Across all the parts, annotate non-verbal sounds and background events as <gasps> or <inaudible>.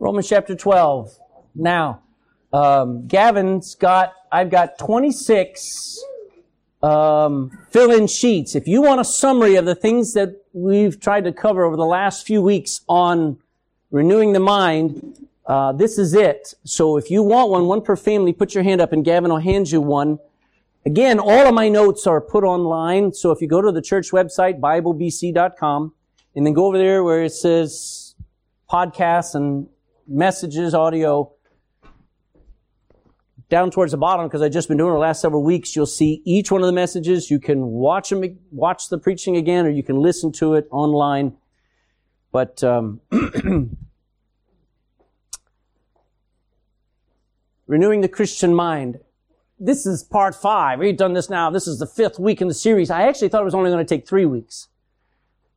Romans chapter 12. Now, um, Gavin's got, I've got 26 um, fill in sheets. If you want a summary of the things that we've tried to cover over the last few weeks on renewing the mind, uh, this is it. So if you want one, one per family, put your hand up and Gavin will hand you one. Again, all of my notes are put online. So if you go to the church website, BibleBC.com, and then go over there where it says podcasts and messages, audio, down towards the bottom, because I've just been doing it the last several weeks, you'll see each one of the messages. You can watch them, watch the preaching again, or you can listen to it online. But um, <clears throat> renewing the Christian mind. This is part five. We've done this now. This is the fifth week in the series. I actually thought it was only going to take three weeks.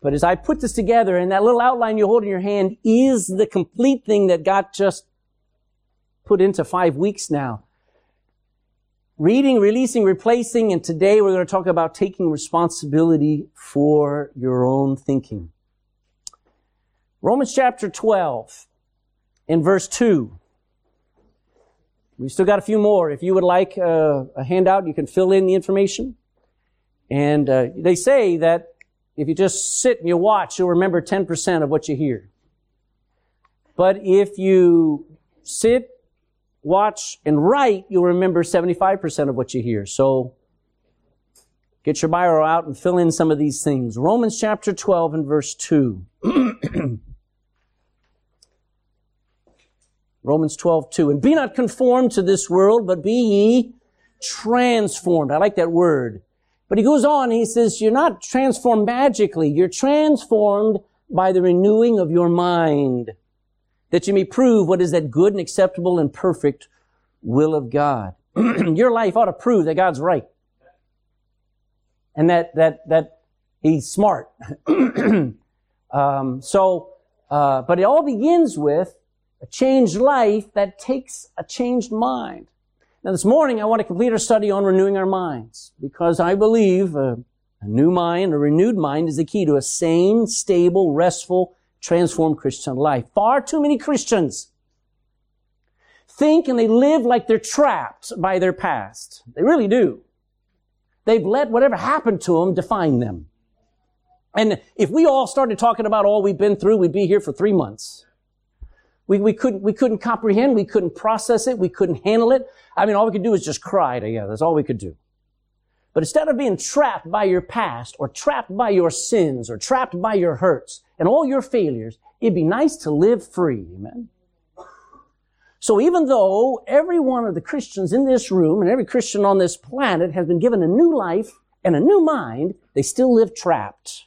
But as I put this together, and that little outline you hold in your hand is the complete thing that got just put into five weeks now reading, releasing, replacing, and today we're going to talk about taking responsibility for your own thinking. Romans chapter 12 in verse 2. We've still got a few more. If you would like a, a handout, you can fill in the information. And uh, they say that if you just sit and you watch, you'll remember 10% of what you hear. But if you sit watch, and write, you'll remember 75% of what you hear. So get your biro out and fill in some of these things. Romans chapter 12 and verse 2. <clears throat> Romans 12, 2. And be not conformed to this world, but be ye transformed. I like that word. But he goes on, he says, you're not transformed magically. You're transformed by the renewing of your mind that you may prove what is that good and acceptable and perfect will of God. <clears throat> Your life ought to prove that God's right. And that, that, that He's smart. <clears throat> um, so, uh, but it all begins with a changed life that takes a changed mind. Now this morning I want to complete our study on renewing our minds because I believe a, a new mind, a renewed mind is the key to a sane, stable, restful, transformed Christian life. Far too many Christians think and they live like they're trapped by their past. They really do. They've let whatever happened to them define them. And if we all started talking about all we've been through, we'd be here for three months. We, we couldn't, we couldn't comprehend, we couldn't process it, we couldn't handle it. I mean, all we could do was just cry together. That's all we could do. But instead of being trapped by your past or trapped by your sins or trapped by your hurts and all your failures, it'd be nice to live free. Amen. So even though every one of the Christians in this room and every Christian on this planet has been given a new life and a new mind, they still live trapped.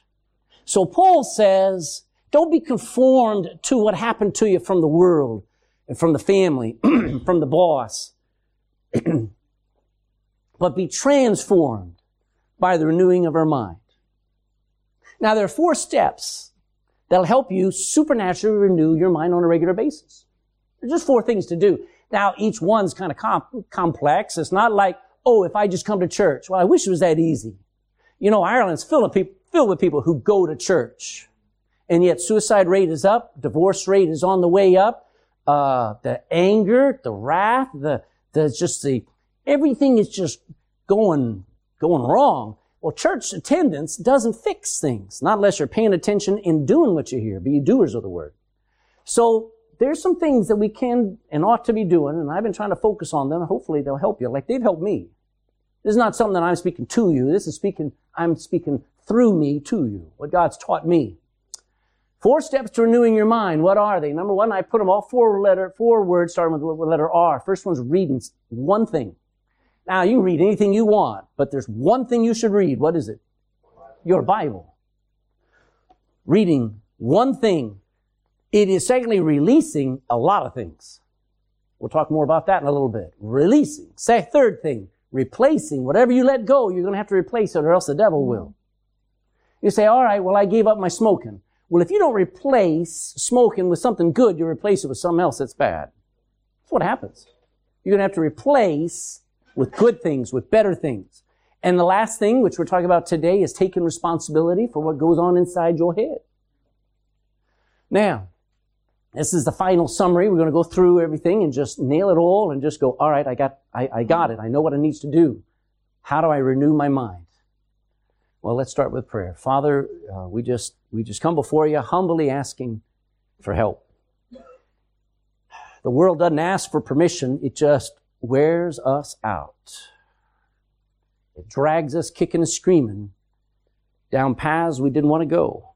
So Paul says, don't be conformed to what happened to you from the world and from the family, <clears throat> from the boss. <clears throat> but be transformed by the renewing of our mind. Now there are four steps that'll help you supernaturally renew your mind on a regular basis. There's just four things to do. Now each one's kind of comp- complex. It's not like, oh, if I just come to church. Well, I wish it was that easy. You know, Ireland's people, filled with people who go to church. And yet suicide rate is up, divorce rate is on the way up, uh, the anger, the wrath, the, the just the everything is just going, going wrong. Well, church attendance doesn't fix things, not unless you're paying attention and doing what you hear. Be doers of the word. So there's some things that we can and ought to be doing, and I've been trying to focus on them. Hopefully they'll help you, like they've helped me. This is not something that I'm speaking to you. This is speaking, I'm speaking through me to you, what God's taught me. Four steps to renewing your mind. What are they? Number one, I put them all four letter, four words starting with the letter R. First one's reading one thing. Now, you read anything you want, but there's one thing you should read. What is it? Your Bible. Reading one thing. It is secondly releasing a lot of things. We'll talk more about that in a little bit. Releasing. Say third thing, replacing. Whatever you let go, you're going to have to replace it or else the devil will. You say, all right, well, I gave up my smoking. Well, if you don't replace smoking with something good, you replace it with something else that's bad. That's what happens. You're going to have to replace with good things, with better things. And the last thing, which we're talking about today, is taking responsibility for what goes on inside your head. Now, This is the final summary. We're going to go through everything and just nail it all and just go, all right, I got, I, I got it. I know what it needs to do. How do I renew my mind? Well, let's start with prayer. Father, uh, we just, we just come before you humbly asking for help. The world doesn't ask for permission. It just wears us out. It drags us kicking and screaming down paths we didn't want to go.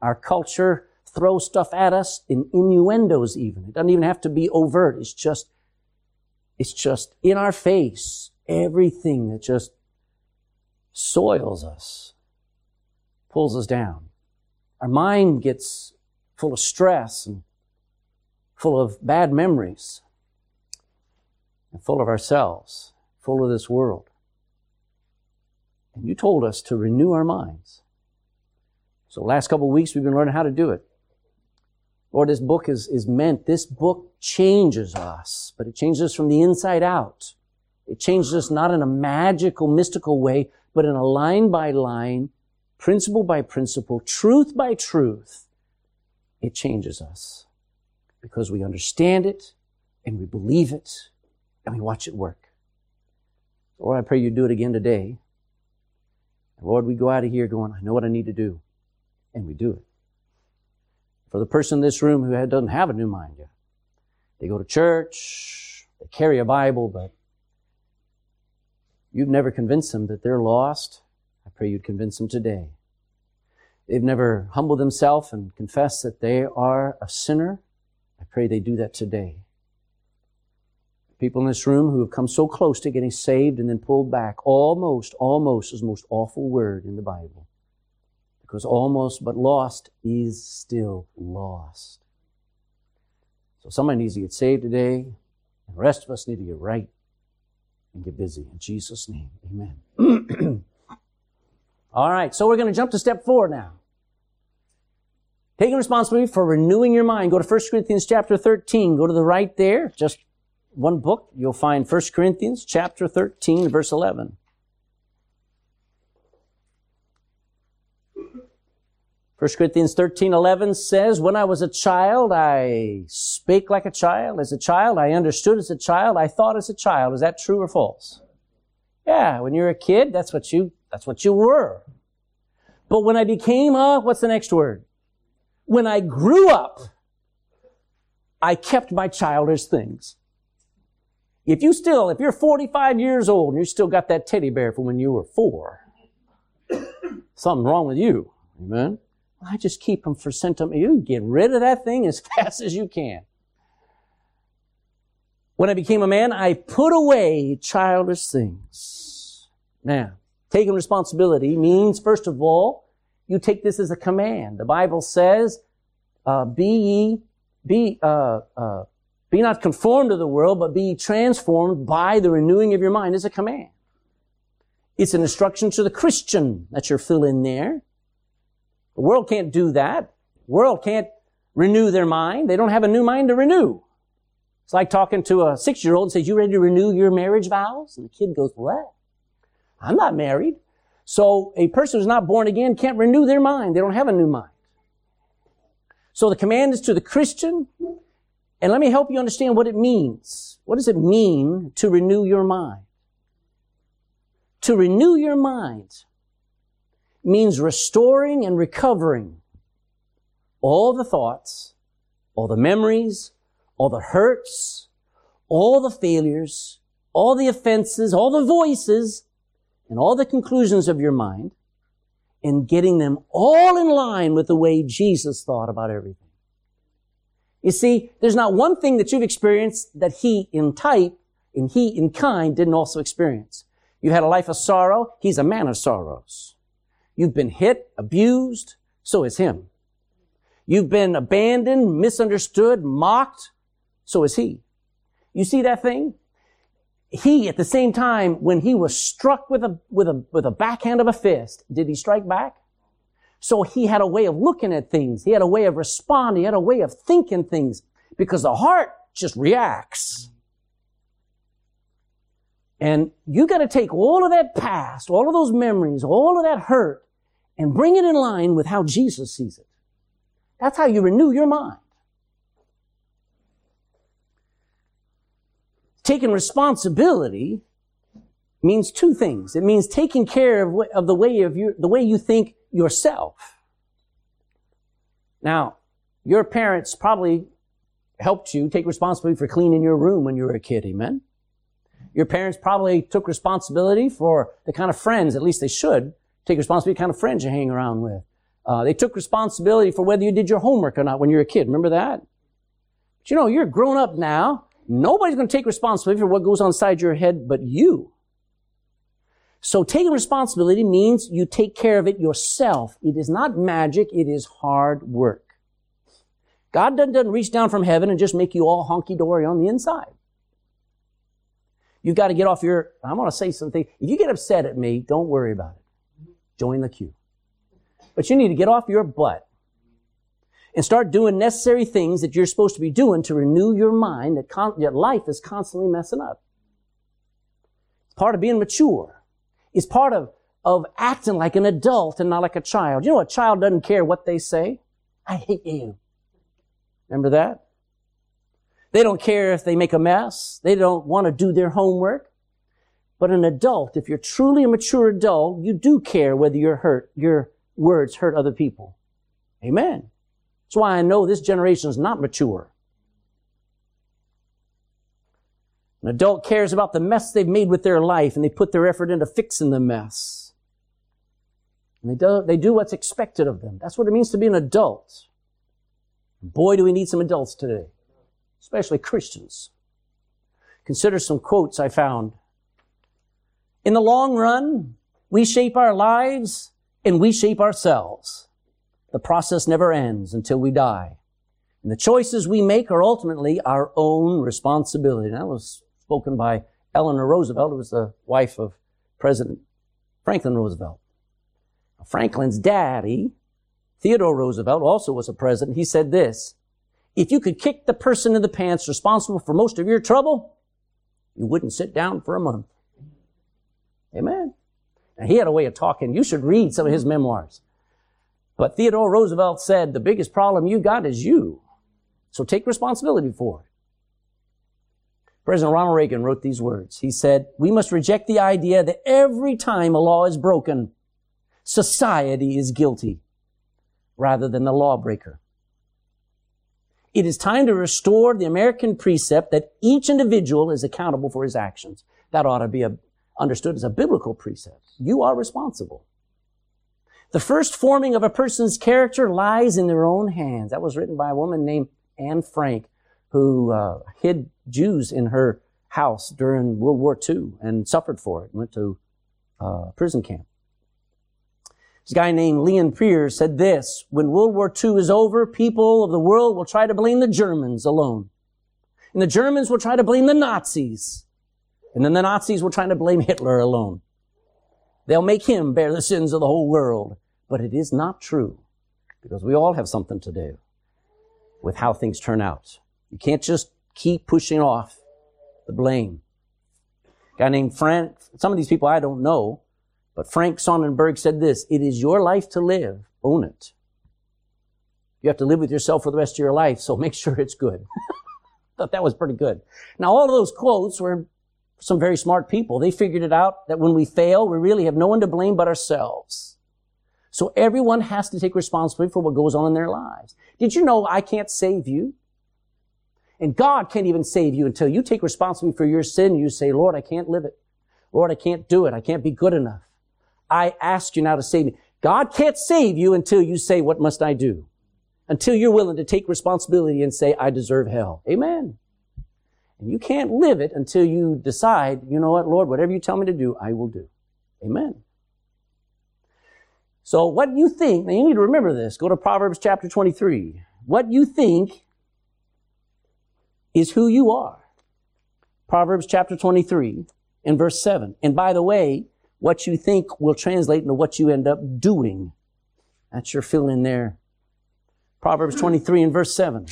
Our culture throws stuff at us in innuendos even. It doesn't even have to be overt. It's just, it's just in our face. Everything that just soils us, pulls us down. Our mind gets full of stress and full of bad memories and full of ourselves, full of this world. And you told us to renew our minds. So last couple of weeks we've been learning how to do it. Lord, this book is, is meant, this book changes us, but it changes us from the inside out. It changes us not in a magical, mystical way, but in a line by line, principle by principle, truth by truth. It changes us because we understand it and we believe it and we watch it work. Lord, I pray you do it again today. Lord, we go out of here going, I know what I need to do. And we do it for the person in this room who doesn't have a new mind yet. They go to church, they carry a Bible, but you've never convinced them that they're lost. I pray you'd convince them today. They've never humbled themselves and confessed that they are a sinner. I pray they do that today. People in this room who have come so close to getting saved and then pulled back, almost, almost is the most awful word in the Bible because almost but lost is still lost. So somebody needs to get saved today, and the rest of us need to get right and get busy. In Jesus' name, amen. <clears throat> All right, so we're going to jump to step four now. Taking responsibility for renewing your mind. Go to 1 Corinthians chapter 13. Go to the right there, just one book. You'll find 1 Corinthians chapter 13, verse 11. 1 Corinthians 13, 11 says, When I was a child, I spake like a child. As a child, I understood as a child. I thought as a child. Is that true or false? Yeah, when you're a kid, that's what you, that's what you were. But when I became a, what's the next word? When I grew up, I kept my childish things. If you still, if you're 45 years old and you still got that teddy bear from when you were four, something wrong with you. Amen. I just keep them for sentiment. You get rid of that thing as <laughs> fast as you can. When I became a man, I put away childish things. Now, taking responsibility means, first of all, you take this as a command. The Bible says, uh, "Be ye, be, uh, uh, be not conformed to the world, but be transformed by the renewing of your mind." Is a command. It's an instruction to the Christian that you're filling there. The world can't do that. The world can't renew their mind. They don't have a new mind to renew. It's like talking to a six-year-old and says, you ready to renew your marriage vows? And the kid goes, what? I'm not married. So a person who's not born again can't renew their mind. They don't have a new mind. So the command is to the Christian. And let me help you understand what it means. What does it mean to renew your mind? To renew your mind means restoring and recovering all the thoughts, all the memories, all the hurts, all the failures, all the offenses, all the voices, and all the conclusions of your mind, and getting them all in line with the way Jesus thought about everything. You see, there's not one thing that you've experienced that he in type, and he in kind didn't also experience. You had a life of sorrow. He's a man of sorrows. You've been hit, abused, so is him. You've been abandoned, misunderstood, mocked, so is he. You see that thing? He, at the same time, when he was struck with a, with a, with a backhand of a fist, did he strike back? So he had a way of looking at things. He had a way of responding. He had a way of thinking things because the heart just reacts. And you got to take all of that past, all of those memories, all of that hurt, and bring it in line with how Jesus sees it. That's how you renew your mind. Taking responsibility means two things. It means taking care of, of the way of your, the way you think yourself. Now, your parents probably helped you take responsibility for cleaning your room when you were a kid. Amen. Your parents probably took responsibility for the kind of friends, at least they should, take responsibility kind of friends you hang around with. Uh, they took responsibility for whether you did your homework or not when you were a kid. Remember that? But you know, you're grown up now. Nobody's going to take responsibility for what goes on inside your head but you. So taking responsibility means you take care of it yourself. It is not magic. It is hard work. God doesn't, reach down from heaven and just make you all honky-dory on the inside. You've got to get off your, I'm going to say something. If you get upset at me, don't worry about it. Join the queue. But you need to get off your butt and start doing necessary things that you're supposed to be doing to renew your mind that, con- that life is constantly messing up. It's part of being mature. It's part of, of acting like an adult and not like a child. You know, a child doesn't care what they say. I hate you. Remember that? They don't care if they make a mess. They don't want to do their homework. But an adult, if you're truly a mature adult, you do care whether you're hurt, your words hurt other people. Amen. That's why I know this generation is not mature. An adult cares about the mess they've made with their life and they put their effort into fixing the mess. And they do, they do what's expected of them. That's what it means to be an adult. Boy, do we need some adults today especially Christians. Consider some quotes I found. In the long run, we shape our lives and we shape ourselves. The process never ends until we die. And the choices we make are ultimately our own responsibility. And that was spoken by Eleanor Roosevelt, who was the wife of President Franklin Roosevelt. Franklin's daddy, Theodore Roosevelt, also was a president. He said this, if you could kick the person in the pants responsible for most of your trouble, you wouldn't sit down for a month. Amen. Now, he had a way of talking. You should read some of his memoirs. But Theodore Roosevelt said, the biggest problem you got is you. So take responsibility for it. President Ronald Reagan wrote these words. He said, we must reject the idea that every time a law is broken, society is guilty rather than the lawbreaker. It is time to restore the American precept that each individual is accountable for his actions. That ought to be a, understood as a biblical precept. You are responsible. The first forming of a person's character lies in their own hands. That was written by a woman named Anne Frank, who uh, hid Jews in her house during World War II and suffered for it. Went to uh, prison camp. This guy named Leon Pierce said this, when World War II is over, people of the world will try to blame the Germans alone. And the Germans will try to blame the Nazis. And then the Nazis were trying to blame Hitler alone. They'll make him bear the sins of the whole world. But it is not true. Because we all have something to do with how things turn out. You can't just keep pushing off the blame. A guy named Frank, some of these people I don't know, but Frank Sonnenberg said this, it is your life to live. Own it. You have to live with yourself for the rest of your life, so make sure it's good. <laughs> Thought that was pretty good. Now all of those quotes were some very smart people. They figured it out that when we fail, we really have no one to blame but ourselves. So everyone has to take responsibility for what goes on in their lives. Did you know I can't save you? And God can't even save you until you take responsibility for your sin. You say, Lord, I can't live it. Lord, I can't do it. I can't be good enough. I ask you now to save me. God can't save you until you say, what must I do? Until you're willing to take responsibility and say, I deserve hell. Amen. And you can't live it until you decide, you know what, Lord, whatever you tell me to do, I will do. Amen. So what you think, now you need to remember this. Go to Proverbs chapter 23. What you think is who you are. Proverbs chapter 23 and verse 7. And by the way, what you think will translate into what you end up doing. That's your fill in there. Proverbs 23 and verse 7.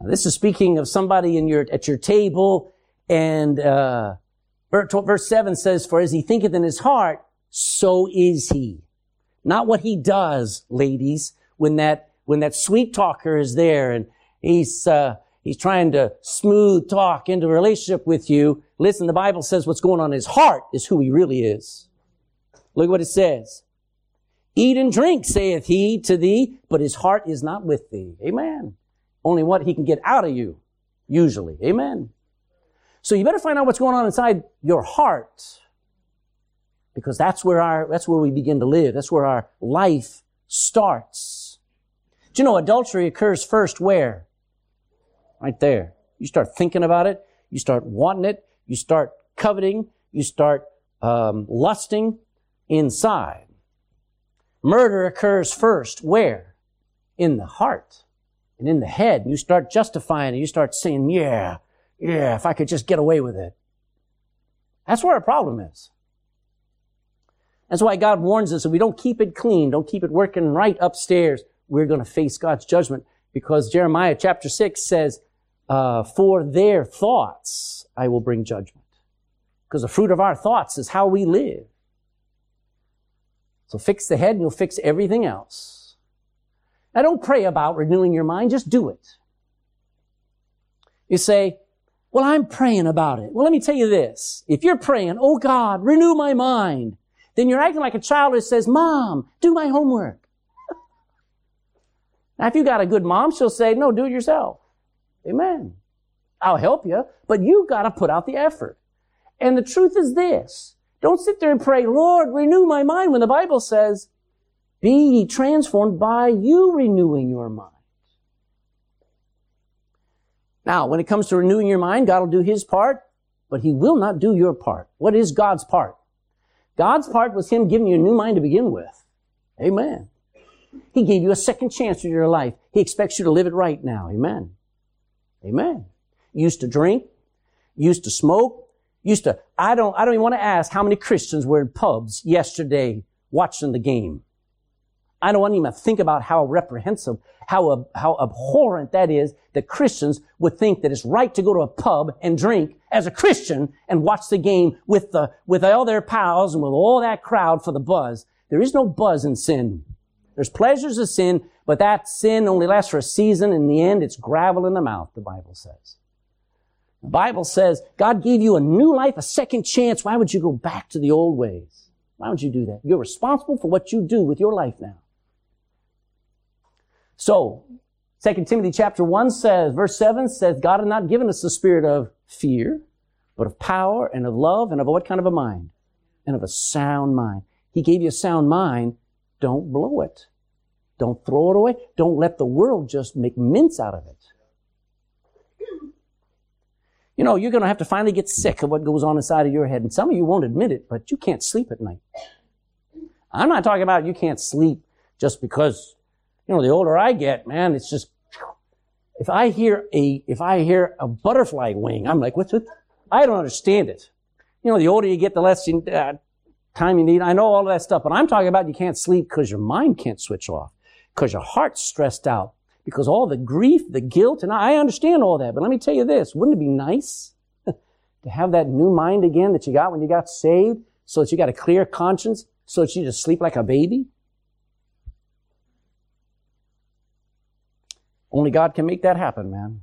Now, this is speaking of somebody in your, at your table and, uh, verse 7 says, for as he thinketh in his heart, so is he. Not what he does, ladies, when that, when that sweet talker is there and, he's, uh, he's trying to smooth talk into a relationship with you. Listen, the Bible says what's going on in his heart is who he really is. Look what it says. Eat and drink, saith he to thee, but his heart is not with thee. Amen. Only what he can get out of you, usually. Amen. So you better find out what's going on inside your heart. Because that's where our, that's where we begin to live. That's where our life starts. Do you know adultery occurs first where? Right there. You start thinking about it. You start wanting it. You start coveting. You start um, lusting inside. Murder occurs first where? In the heart and in the head. and You start justifying and You start saying, yeah, yeah, if I could just get away with it. That's where our problem is. That's why God warns us if we don't keep it clean, don't keep it working right upstairs, we're going to face God's judgment because Jeremiah chapter 6 says, uh, for their thoughts I will bring judgment. Because the fruit of our thoughts is how we live. So fix the head and you'll fix everything else. Now don't pray about renewing your mind, just do it. You say, well, I'm praying about it. Well, let me tell you this. If you're praying, oh God, renew my mind, then you're acting like a child that says, Mom, do my homework. now, if you got a good mom, she'll say, no, do it yourself. Amen. I'll help you, but you got to put out the effort. And the truth is this. Don't sit there and pray, Lord, renew my mind when the Bible says, be ye transformed by you renewing your mind. Now, when it comes to renewing your mind, God will do His part, but He will not do your part. What is God's part? God's part was Him giving you a new mind to begin with. Amen. He gave you a second chance in your life. He expects you to live it right now. Amen. Amen. used to drink, used to smoke, used to, I don't, I don't even want to ask how many Christians were in pubs yesterday watching the game. I don't want to even think about how reprehensible, how, how abhorrent that is that Christians would think that it's right to go to a pub and drink as a Christian and watch the game with the, with all their pals and with all that crowd for the buzz. There is no buzz in sin. There's pleasures of sin, but that sin only lasts for a season. In the end, it's gravel in the mouth, the Bible says. The Bible says God gave you a new life, a second chance. Why would you go back to the old ways? Why would you do that? You're responsible for what you do with your life now. So, 2 Timothy chapter 1 says, verse 7 says, God has not given us the spirit of fear, but of power and of love and of what kind of a mind? And of a sound mind. He gave you a sound mind. Don't blow it. Don't throw it away. Don't let the world just make mince out of it. You know, you're going to have to finally get sick of what goes on inside of your head. And some of you won't admit it, but you can't sleep at night. I'm not talking about you can't sleep just because, you know, the older I get, man, it's just, if I hear a, if I hear a butterfly wing, I'm like, what's it? I don't understand it. You know, the older you get, the less you, uh, time you need. I know all of that stuff, but I'm talking about you can't sleep because your mind can't switch off, because your heart's stressed out, because all the grief, the guilt, and I understand all that. But let me tell you this, wouldn't it be nice <laughs> to have that new mind again that you got when you got saved so that you got a clear conscience so that you just sleep like a baby? Only God can make that happen, man.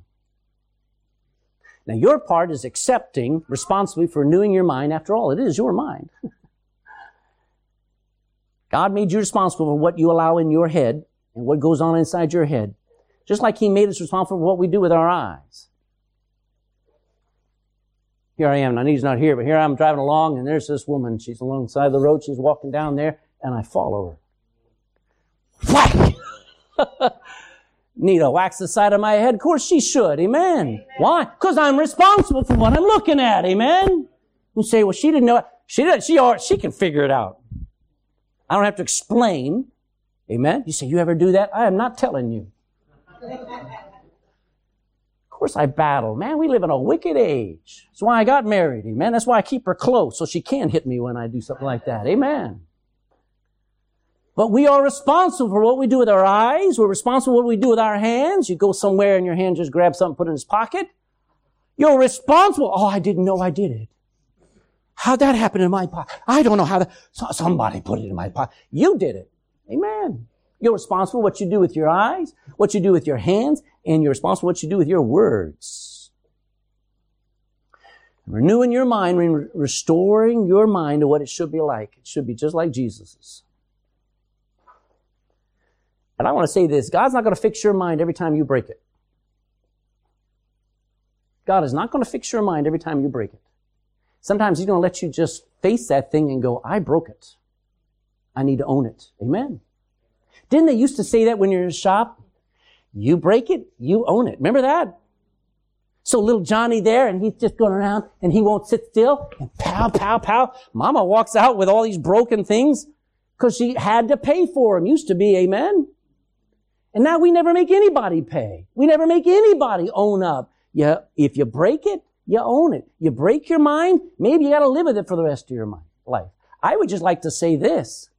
Now your part is accepting responsibly for renewing your mind. After all, it is your mind. <laughs> God made you responsible for what you allow in your head and what goes on inside your head. Just like He made us responsible for what we do with our eyes. Here I am, now he's not here, but here I'm driving along, and there's this woman. She's alongside the road. She's walking down there, and I follow her. Whack! <laughs> Nita whacks the side of my head. Of course she should. Amen. Amen. Why? Because I'm responsible for what I'm looking at. Amen. You say, well, she didn't know. It. She did. She, she can figure it out. I don't have to explain. Amen. You say, you ever do that? I am not telling you. Of course I battle. Man, we live in a wicked age. That's why I got married. Amen. That's why I keep her close so she can't hit me when I do something like that. Amen. But we are responsible for what we do with our eyes. We're responsible for what we do with our hands. You go somewhere and your hand just grabs something, put it in his pocket. You're responsible. Oh, I didn't know I did it. How'd that happen in my pocket? I don't know how that, somebody put it in my pocket. You did it. Amen. You're responsible for what you do with your eyes, what you do with your hands, and you're responsible for what you do with your words. Renewing your mind, restoring your mind to what it should be like. It should be just like Jesus's. And I want to say this God's not going to fix your mind every time you break it. God is not going to fix your mind every time you break it. Sometimes He's going to let you just face that thing and go, I broke it. I need to own it. Amen. Didn't they used to say that when you're in a shop? You break it, you own it. Remember that? So little Johnny there, and he's just going around, and he won't sit still, and pow, pow, pow. Mama walks out with all these broken things, because she had to pay for them. Used to be, amen? And now we never make anybody pay. We never make anybody own up. Yeah, if you break it, you own it. You break your mind, maybe you gotta live with it for the rest of your mind, life. I would just like to say this.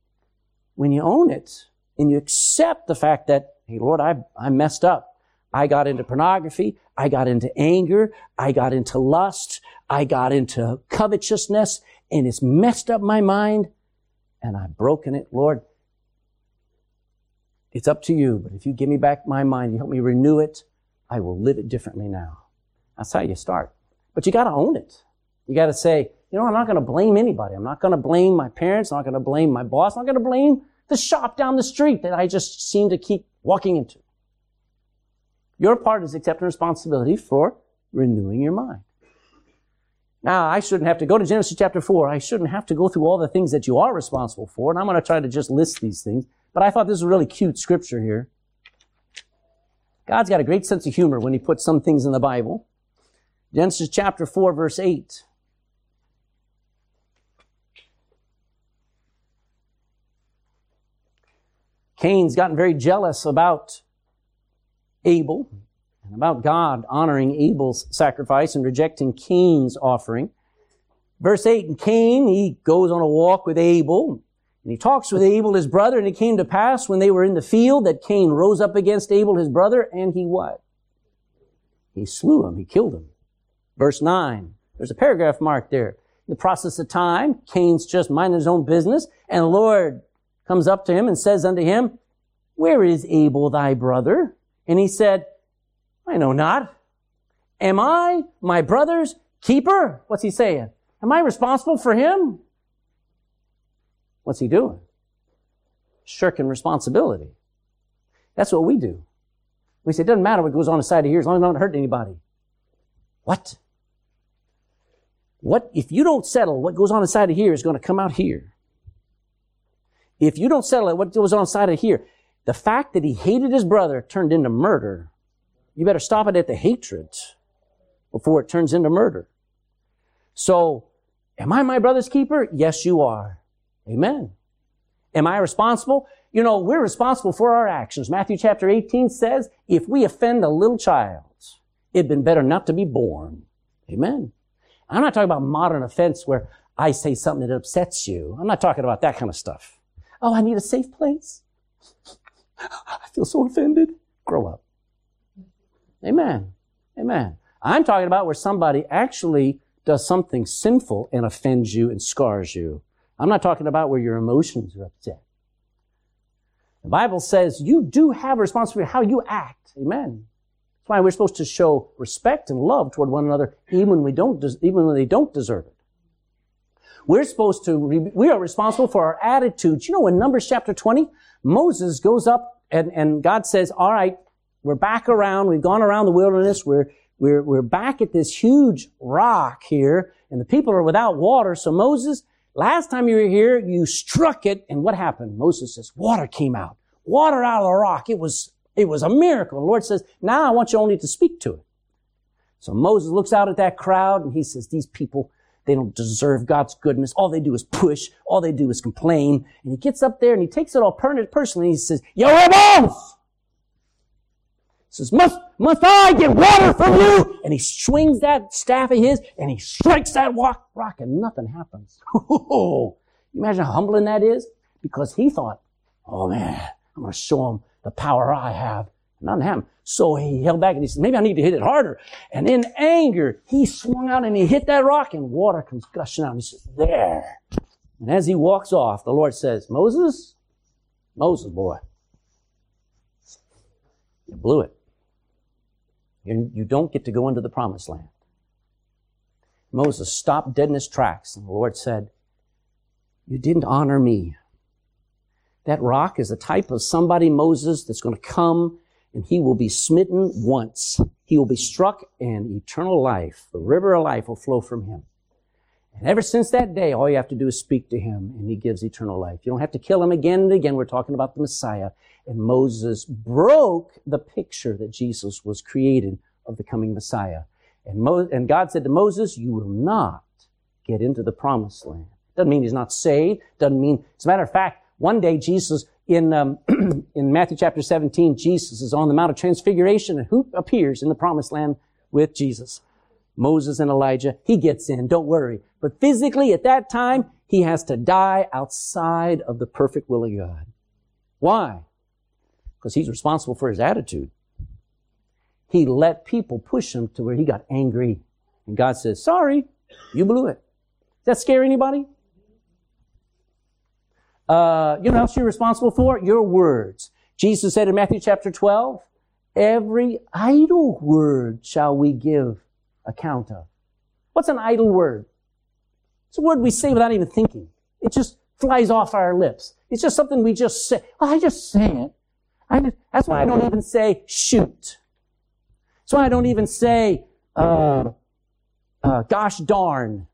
When you own it, and you accept the fact that, hey Lord, I, I messed up. I got into pornography. I got into anger. I got into lust. I got into covetousness and it's messed up my mind and I've broken it. Lord, it's up to you. But if you give me back my mind, you help me renew it, I will live it differently now. That's how you start. But you got to own it. You got to say, you know, I'm not going to blame anybody. I'm not going to blame my parents. I'm not going to blame my boss. I'm not going to blame the shop down the street that I just seem to keep walking into. Your part is accepting responsibility for renewing your mind. Now, I shouldn't have to go to Genesis chapter 4. I shouldn't have to go through all the things that you are responsible for, and I'm going to try to just list these things. But I thought this was a really cute scripture here. God's got a great sense of humor when He puts some things in the Bible. Genesis chapter 4, verse 8. Cain's gotten very jealous about Abel and about God honoring Abel's sacrifice and rejecting Cain's offering. Verse 8, and Cain, he goes on a walk with Abel, and he talks with Abel, his brother, and it came to pass when they were in the field that Cain rose up against Abel, his brother, and he what? He slew him, he killed him. Verse 9, there's a paragraph mark there. In the process of time, Cain's just minding his own business, and the Lord comes up to him and says unto him, Where is Abel thy brother? And he said, I know not. Am I my brother's keeper? What's he saying? Am I responsible for him? What's he doing? Shirking responsibility. That's what we do. We say, it doesn't matter what goes on inside of here as long as I don't hurt anybody. What? What, if you don't settle, what goes on inside of here is going to come out here. If you don't settle it, what goes on inside of here? The fact that he hated his brother turned into murder. You better stop it at the hatred before it turns into murder. So, am I my brother's keeper? Yes, you are. Amen. Am I responsible? You know, we're responsible for our actions. Matthew chapter 18 says, if we offend a little child, it'd been better not to be born. Amen. I'm not talking about modern offense where I say something that upsets you. I'm not talking about that kind of stuff. Oh, I need a safe place. I feel so offended. Grow up. Amen. Amen. I'm talking about where somebody actually does something sinful and offends you and scars you. I'm not talking about where your emotions are upset. The Bible says you do have a responsibility how you act. Amen. That's why we're supposed to show respect and love toward one another even when we don't, even when they don't deserve it. We're supposed to, we are responsible for our attitudes. You know, in Numbers chapter 20, Moses goes up and, and God says, all right, we're back around. We've gone around the wilderness. We're, we're, we're back at this huge rock here and the people are without water. So Moses, last time you were here, you struck it and what happened? Moses says, water came out. Water out of the rock. It was, it was a miracle. The Lord says, now I want you only to speak to it. So Moses looks out at that crowd and he says, these people, they don't deserve God's goodness. All they do is push. All they do is complain. And he gets up there and he takes it all personally. And He says, you're rebels!" Says, "Must must I get water from you?" And he swings that staff of his and he strikes that rock, rock and nothing happens. <laughs> Oh, you imagine how humbling that is? Because he thought, "Oh man, I'm going to show him the power I have." Nothing happened. So he held back and he said, maybe I need to hit it harder. And in anger, he swung out and he hit that rock and water comes gushing out. And he says, there. And as he walks off, the Lord says, Moses, Moses, boy, you blew it. You you don't get to go into the promised land. Moses stopped dead in his tracks, and the Lord said, You didn't honor me. That rock is a type of somebody, Moses, that's going to come and he will be smitten once. He will be struck and eternal life, the river of life will flow from him. And ever since that day, all you have to do is speak to him and he gives eternal life. You don't have to kill him again and again. We're talking about the Messiah. And Moses broke the picture that Jesus was created of the coming Messiah. And, Mo- and God said to Moses, you will not get into the promised land. Doesn't mean he's not saved. Doesn't mean, as a matter of fact, one day Jesus, in, um, <clears throat> in Matthew chapter 17, Jesus is on the Mount of Transfiguration and who appears in the promised land with Jesus? Moses and Elijah. He gets in, don't worry. But physically at that time, he has to die outside of the perfect will of God. Why? Because he's responsible for his attitude. He let people push him to where he got angry. And God says, sorry, you blew it. Does that scare anybody? Uh, you know what else you're responsible for? Your words. Jesus said in Matthew chapter 12, every idle word shall we give account of. What's an idle word? It's a word we say without even thinking. It just flies off our lips. It's just something we just say. Oh, I just say it. Just, that's why I don't even say shoot. That's why I don't even say, uh, uh, gosh darn.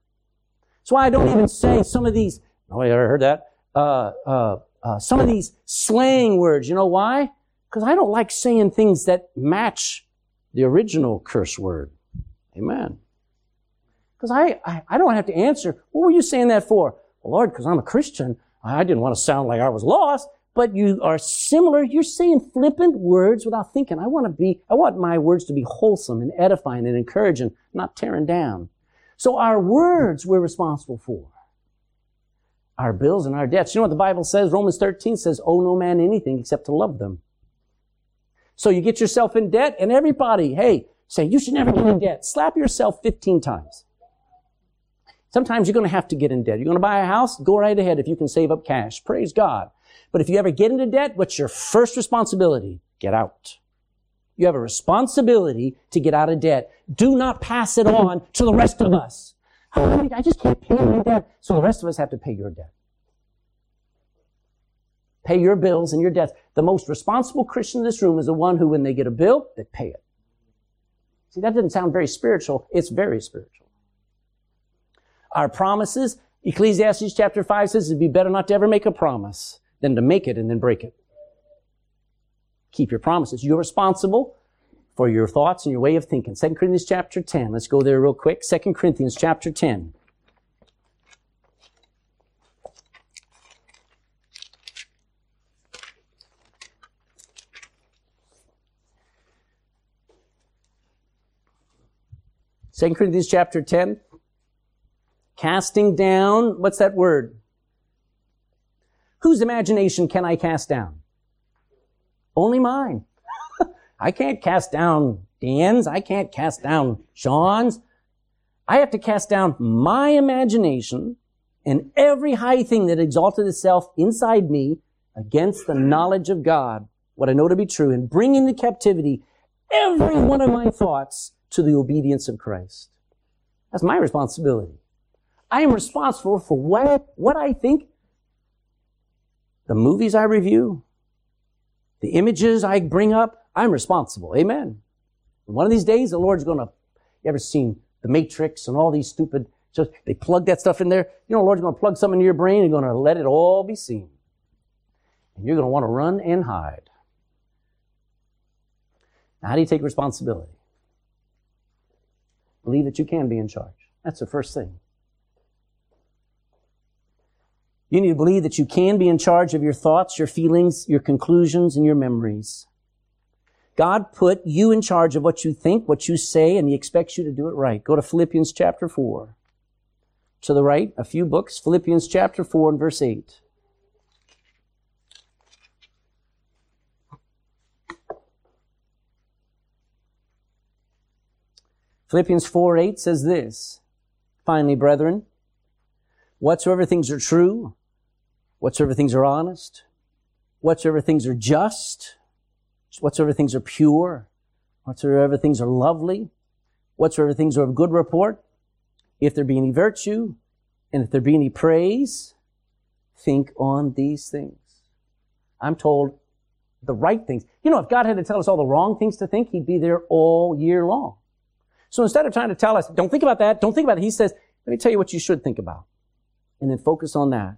That's why I don't even say some of these, oh, you ever heard that? Uh, uh, uh, some of these slang words. You know why? Because I don't like saying things that match the original curse word. Amen. Because I, I, I, don't have to answer, what were you saying that for? Well, Lord, because I'm a Christian. I didn't want to sound like I was lost, but you are similar. You're saying flippant words without thinking. I want to be, I want my words to be wholesome and edifying and encouraging, not tearing down. So our words we're responsible for our bills and our debts. You know what the Bible says? Romans 13 says, owe no man anything except to love them. So you get yourself in debt and everybody, hey, say, you should never get in debt. Slap yourself 15 times. Sometimes you're going to have to get in debt. You're going to buy a house? Go right ahead if you can save up cash. Praise God. But if you ever get into debt, what's your first responsibility? Get out. You have a responsibility to get out of debt. Do not pass it on to the rest of us. Oh, I just can't pay my debt. So the rest of us have to pay your debt. Pay your bills and your debts. The most responsible Christian in this room is the one who, when they get a bill, they pay it. See, that doesn't sound very spiritual. It's very spiritual. Our promises, Ecclesiastes chapter 5 says it'd be better not to ever make a promise than to make it and then break it. Keep your promises. You're responsible for your thoughts and your way of thinking. 2 Corinthians chapter 10. Let's go there real quick. 2 Corinthians chapter 10. Second Corinthians chapter 10. Casting down, what's that word? Whose imagination can I cast down? Only mine. <laughs> I can't cast down Dan's. I can't cast down Sean's. I have to cast down my imagination and every high thing that exalted itself inside me against the knowledge of God, what I know to be true, and bring into captivity every one of my thoughts to the obedience of Christ. That's my responsibility. I am responsible for what, what I think, the movies I review, the images I bring up, I'm responsible. Amen. And one of these days, the Lord's going to, you ever seen the Matrix and all these stupid, they plug that stuff in there. You know, the Lord's going to plug something into your brain and going to let it all be seen. And you're going to want to run and hide. Now, how do you take responsibility? Believe that you can be in charge. That's the first thing. You need to believe that you can be in charge of your thoughts, your feelings, your conclusions, and your memories. God put you in charge of what you think, what you say, and He expects you to do it right. Go to Philippians chapter 4. To the right, a few books. Philippians chapter 4 and verse 8. Philippians 4 8 says this Finally, brethren, whatsoever things are true, whatsoever things are honest, whatsoever things are just, whatsoever things are pure, whatsoever things are lovely, whatsoever things are of good report, if there be any virtue, and if there be any praise, think on these things. I'm told the right things. You know, if God had to tell us all the wrong things to think, He'd be there all year long. So instead of trying to tell us, don't think about that, don't think about it, He says, let me tell you what you should think about. And then focus on that.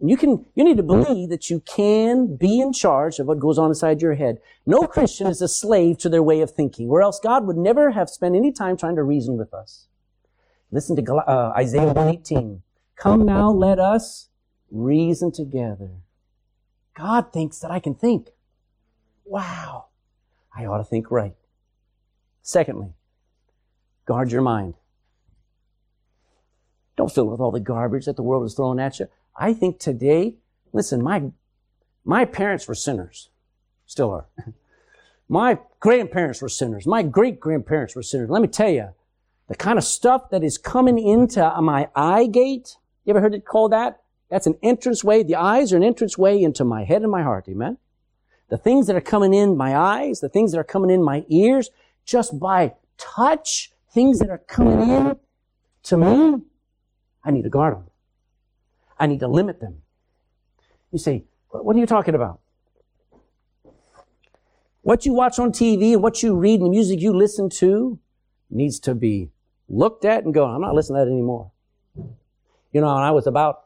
And you can, you need to believe that you can be in charge of what goes on inside your head. No Christian is a slave to their way of thinking, or else God would never have spent any time trying to reason with us. Listen to uh, Isaiah 118. Come now, let us reason together. God thinks that I can think. Wow. I ought to think right. Secondly, guard your mind. Don't fill it with all the garbage that the world is throwing at you. I think today, listen, my, my parents were sinners. Still are. <laughs> my grandparents were sinners. My great grandparents were sinners. Let me tell you, the kind of stuff that is coming into my eye gate, you ever heard it called that? That's an entrance way. The eyes are an entrance way into my head and my heart. Amen. The things that are coming in my eyes, the things that are coming in my ears, just by touch, things that are coming in to me, I need to guard them. I need to limit them. You say, what are you talking about? What you watch on TV and what you read and the music you listen to needs to be looked at and go, I'm not listening to that anymore. You know, when I was about,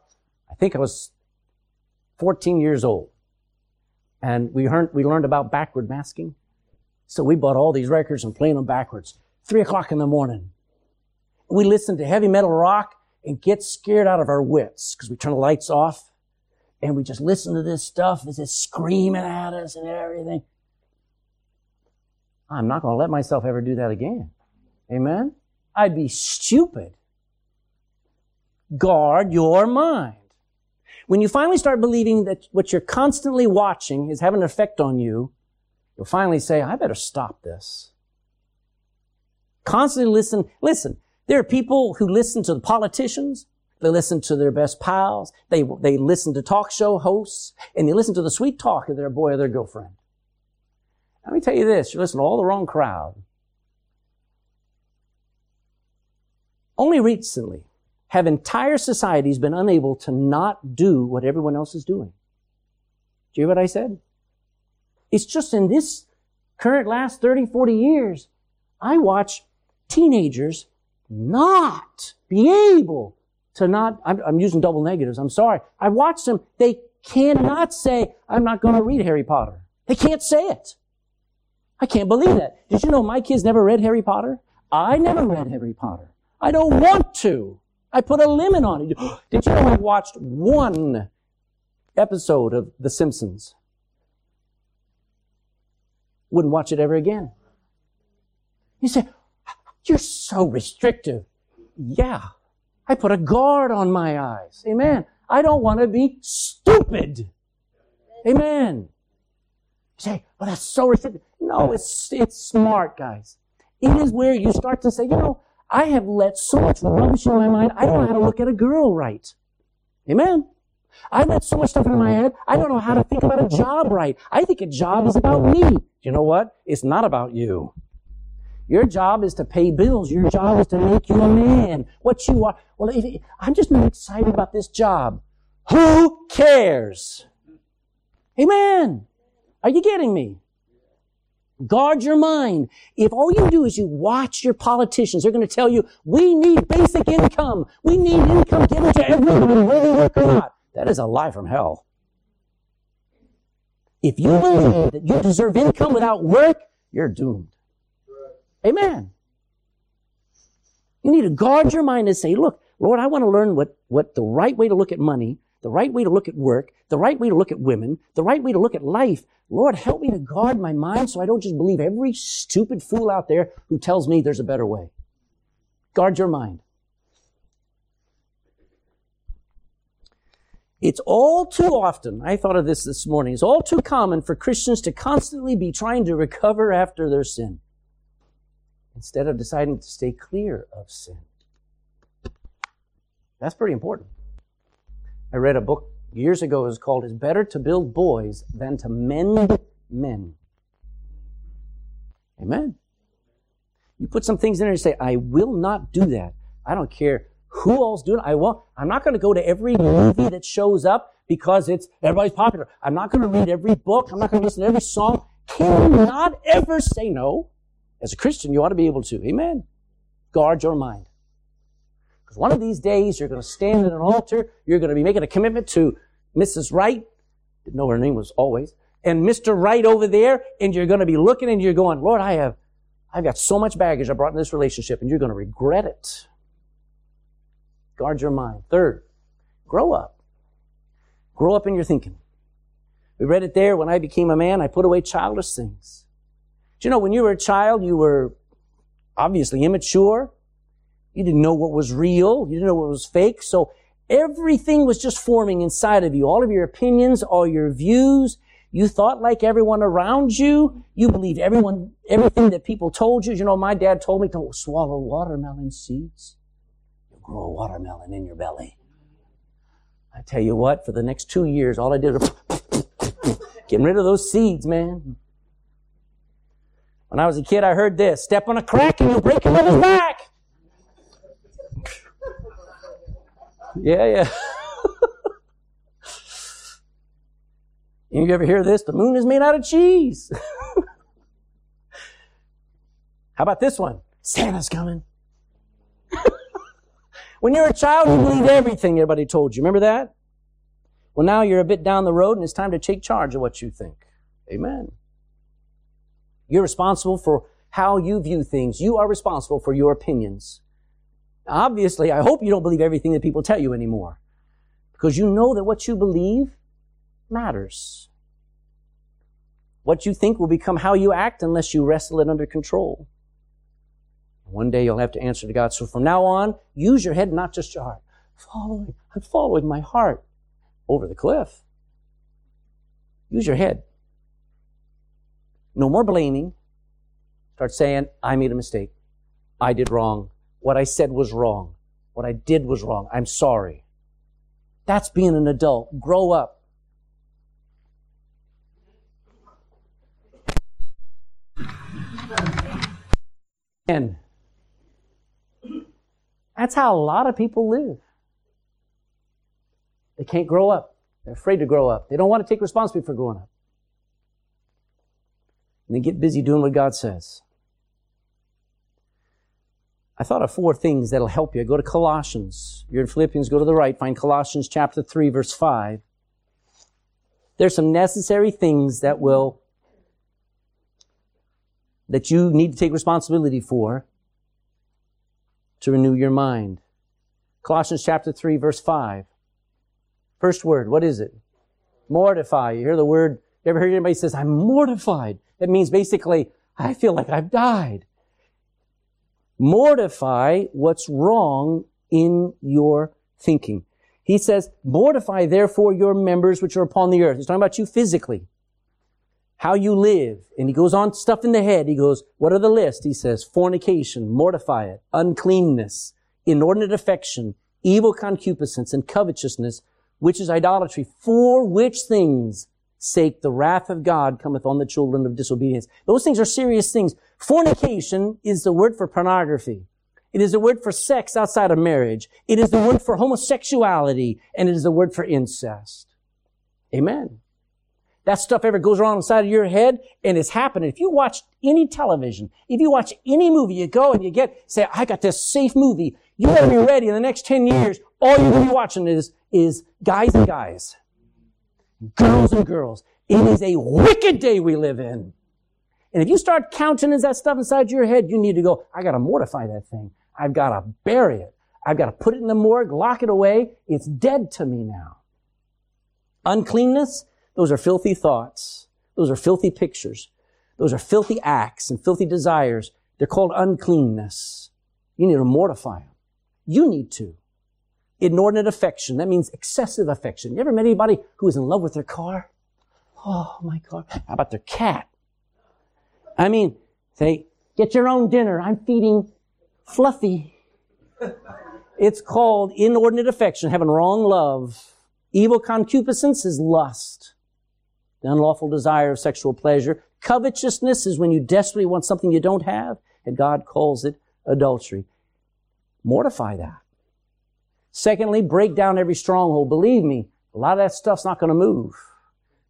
I think I was 14 years old. And we we learned about backward masking. So we bought all these records and playing them backwards. Three o'clock in the morning. We listened to heavy metal rock and get scared out of our wits because we turn the lights off and we just listen to this stuff as it's screaming at us and everything. I'm not going to let myself ever do that again. Amen? I'd be stupid. Guard your mind. When you finally start believing that what you're constantly watching is having an effect on you, finally say, I better stop this. Constantly listen. Listen, there are people who listen to the politicians. They listen to their best pals. They, they listen to talk show hosts and they listen to the sweet talk of their boy or their girlfriend. Let me tell you this. You listen to all the wrong crowd. Only recently have entire societies been unable to not do what everyone else is doing. Do you hear what I said? It's just in this current last 30, 40 years, I watch teenagers not be able to not, I'm, I'm using double negatives, I'm sorry. I watch them, they cannot say, I'm not going to read Harry Potter. They can't say it. I can't believe that. Did you know my kids never read Harry Potter? I never read Harry Potter. I don't want to. I put a limit on it. <gasps> Did you know I watched one episode of The Simpsons? Wouldn't watch it ever again. You say, you're so restrictive. Yeah. I put a guard on my eyes. Amen. I don't want to be stupid. Amen. You say, well, that's so restrictive. No, it's, it's smart, guys. It is where you start to say, you know, I have let so much rubbish in my mind, I don't know how to look at a girl right. Amen. I let so much stuff in my uh-huh. head, I don't know how to think about a job right. I think a job is about me. You know what? It's not about you. Your job is to pay bills. Your job is to make you a man. What you are. Well, if, I'm just not excited about this job. Who cares? Amen. Are you getting me? Guard your mind. If all you do is you watch your politicians, they're going to tell you, we need basic income. We need income given to everybody, whether they work or not. That is a lie from hell. If you believe that you deserve income without work, you're doomed. Amen. You need to guard your mind and say, look, Lord, I want to learn what, what the right way to look at money, the right way to look at work, the right way to look at women, the right way to look at life. Lord, help me to guard my mind so I don't just believe every stupid fool out there who tells me there's a better way. Guard your mind. It's all too often, I thought of this this morning, it's all too common for Christians to constantly be trying to recover after their sin instead of deciding to stay clear of sin. That's pretty important. I read a book years ago. It was called It's Better to Build Boys Than to Mend Men. Amen. You put some things in there and say, I will not do that. I don't care who all's doing it. I won't. I'm not going to go to every movie that shows up because it's everybody's popular. I'm not going to read every book. I'm not going to listen to every song. Cannot ever say no. As a Christian, you ought to be able to. Amen. Guard your mind. Because one of these days, you're going to stand at an altar. You're going to be making a commitment to Mrs. Right. Didn't know her name was always. And Mr. Right over there. And you're going to be looking and you're going, Lord, I have, I've got so much baggage I brought in this relationship and you're going to regret it. Guard your mind. Third, grow up. Grow up in your thinking. We read it there. When I became a man, I put away childish things. Do you know, when you were a child, you were obviously immature. You didn't know what was real. You didn't know what was fake. So everything was just forming inside of you. All of your opinions, all your views. You thought like everyone around you. You believed everyone, everything that people told you. You know, my dad told me to swallow watermelon seeds grow a watermelon in your belly. I tell you what, for the next two years, all I did was <laughs> getting rid of those seeds, man. When I was a kid, I heard this step on a crack and you'll break your mother's back. <laughs> yeah, yeah. <laughs> you ever hear this? The moon is made out of cheese. How about this one? Santa's coming. When you're a child, you believed mm-hmm. everything everybody told you. Remember that? Well, now you're a bit down the road and it's time to take charge of what you think. Amen. You're responsible for how you view things. You are responsible for your opinions. Obviously, I hope you don't believe everything that people tell you anymore. Because you know that what you believe matters. What you think will become how you act unless you wrestle it under control. One day you'll have to answer to God. So from now on, use your head, not just your heart. Following, I'm following my heart over the cliff. Use your head. No more blaming. Start saying, I made a mistake. I did wrong. What I said was wrong. What I did was wrong. I'm sorry. That's being an adult. Grow up. And that's how a lot of people live. They can't grow up. They're afraid to grow up. They don't want to take responsibility for growing up. And they get busy doing what God says. I thought of four things that'll help you. Go to Colossians. You're in Philippians, go to the right, find Colossians chapter 3, verse 5. There's some necessary things that will, that you need to take responsibility for to renew your mind. Colossians chapter 3 verse 5. First word, what is it? Mortify. You hear the word, you ever heard anybody says, I'm mortified? That means basically, I feel like I've died. Mortify what's wrong in your thinking. He says, mortify therefore your members which are upon the earth. He's talking about you physically how you live. And he goes on stuff in the head. He goes, what are the list? He says, fornication, mortify it, uncleanness, inordinate affection, evil concupiscence, and covetousness, which is idolatry, for which things sake the wrath of God cometh on the children of disobedience. Those things are serious things. Fornication is the word for pornography. It is the word for sex outside of marriage. It is the word for homosexuality, and it is the word for incest. Amen that stuff ever goes wrong inside of your head and it's happening. If you watch any television, if you watch any movie, you go and you get, say, I got this safe movie. You better be ready in the next 10 years. All you're going to be watching is, is guys and guys. Girls and girls. It is a wicked day we live in. And if you start counting as that stuff inside your head, you need to go, I got to mortify that thing. I've got to bury it. I've got to put it in the morgue, lock it away. It's dead to me now. Uncleanness, those are filthy thoughts. Those are filthy pictures. Those are filthy acts and filthy desires. They're called uncleanness. You need to mortify them. You need to. Inordinate affection. That means excessive affection. You ever met anybody who is in love with their car? Oh, my car. How about their cat? I mean, say, get your own dinner. I'm feeding Fluffy. It's called inordinate affection, having wrong love. Evil concupiscence is lust the unlawful desire of sexual pleasure. Covetousness is when you desperately want something you don't have, and God calls it adultery. Mortify that. Secondly, break down every stronghold. Believe me, a lot of that stuff's not going to move.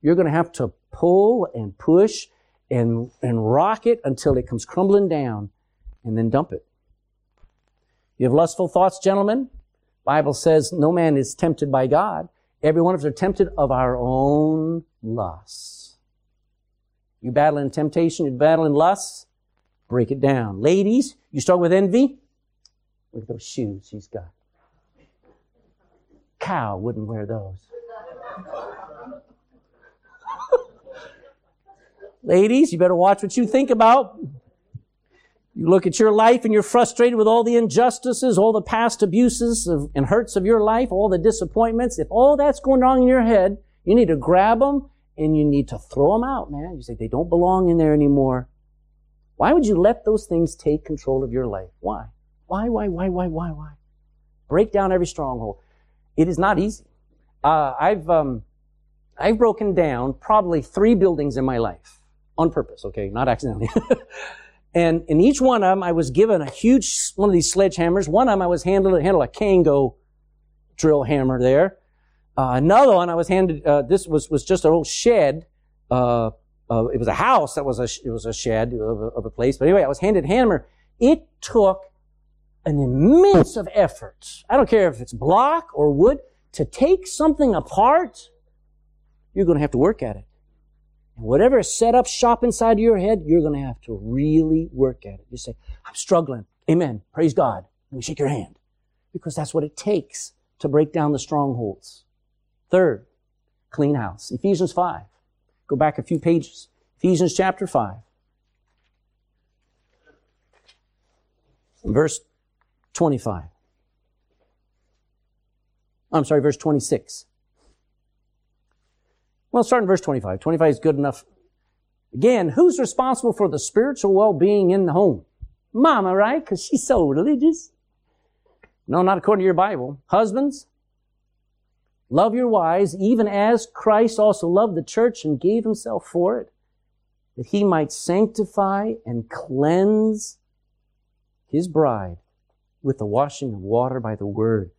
You're going to have to pull and push and, and rock it until it comes crumbling down and then dump it. You have lustful thoughts, gentlemen? Bible says no man is tempted by God. Every one of us are tempted of our own lusts. You battling temptation, you battling lusts, break it down. Ladies, you start with envy. Look at those shoes she's got. Cow wouldn't wear those. <laughs> Ladies, you better watch what you think about. You look at your life and you're frustrated with all the injustices, all the past abuses of, and hurts of your life, all the disappointments. If all that's going on in your head, you need to grab them and you need to throw them out, man. You say they don't belong in there anymore. Why would you let those things take control of your life? Why? Why, why, why, why, why, why? Break down every stronghold. It is not easy. Uh, I've, um, I've broken down probably three buildings in my life on purpose, okay, not accidentally. <laughs> and in each one of them, I was given a huge one of these sledgehammers. One of them, I was handled handle a Kango drill hammer there. Uh, another one, I was handed. Uh, this was was just an old shed. Uh, uh it was a house that was a it was a shed of a, of a place. But anyway, I was handed hammer. It took an immense of effort. I don't care if it's block or wood to take something apart. You're going to have to work at it. And whatever is set up shop inside your head, you're going to have to really work at it. You say, I'm struggling. Amen. Praise God. Let me shake your hand. Because that's what it takes to break down the strongholds. Third, clean house. Ephesians 5. Go back a few pages. Ephesians chapter 5. Verse 25. I'm sorry, verse 26. Well, start in verse 25. 25 is good enough. Again, who's responsible for the spiritual well-being in the home? Mama, right? Because she's so religious. No, not according to your Bible. Husbands, love your wives, even as Christ also loved the church and gave himself for it, that he might sanctify and cleanse his bride with the washing of water by the word.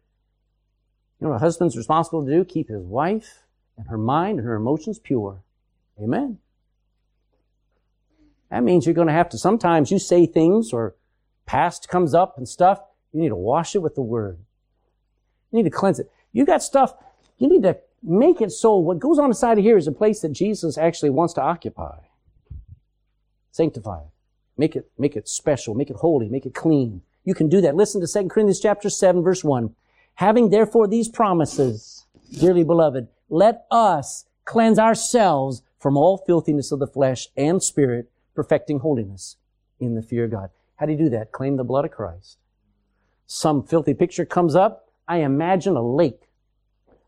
You know what a husband's responsible to do? Keep his wife and her mind and her emotions pure. Amen. That means you're going to have to, sometimes you say things or past comes up and stuff. You need to wash it with the word. You need to cleanse it. You got stuff, you need to make it so what goes on inside of here is a place that Jesus actually wants to occupy. Sanctify it. Make it, make it special. Make it holy. Make it clean. You can do that. Listen to 2 Corinthians chapter 7 verse 1. Having therefore these promises, dearly beloved, let us cleanse ourselves from all filthiness of the flesh and spirit, perfecting holiness in the fear of God. How do you do that? Claim the blood of Christ. Some filthy picture comes up. I imagine a lake.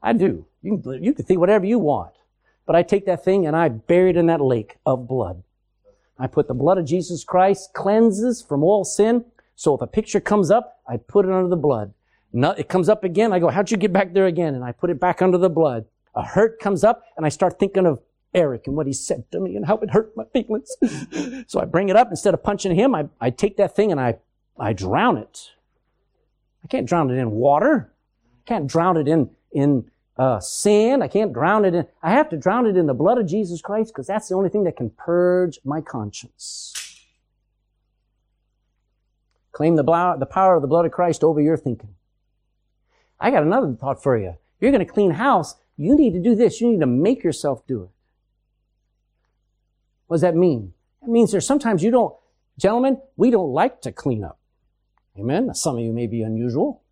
I do. You can, you can think whatever you want. But I take that thing and I bury it in that lake of blood. I put the blood of Jesus Christ cleanses from all sin. So if a picture comes up, I put it under the blood. it comes up again. I go, how'd you get back there again? And I put it back under the blood a hurt comes up and I start thinking of Eric and what he said to me and how it hurt my feelings. <laughs> so I bring it up instead of punching him. I, I take that thing and I, I drown it. I can't drown it in water. I can't drown it in, in, uh, sin. I can't drown it in, I have to drown it in the blood of Jesus Christ because that's the only thing that can purge my conscience. Claim the, the power of the blood of Christ over your thinking. I got another thought for you. You're going to clean house. You need to do this. You need to make yourself do it. What does that mean? It means there's sometimes you don't, gentlemen, we don't like to clean up. Amen. Some of you may be unusual.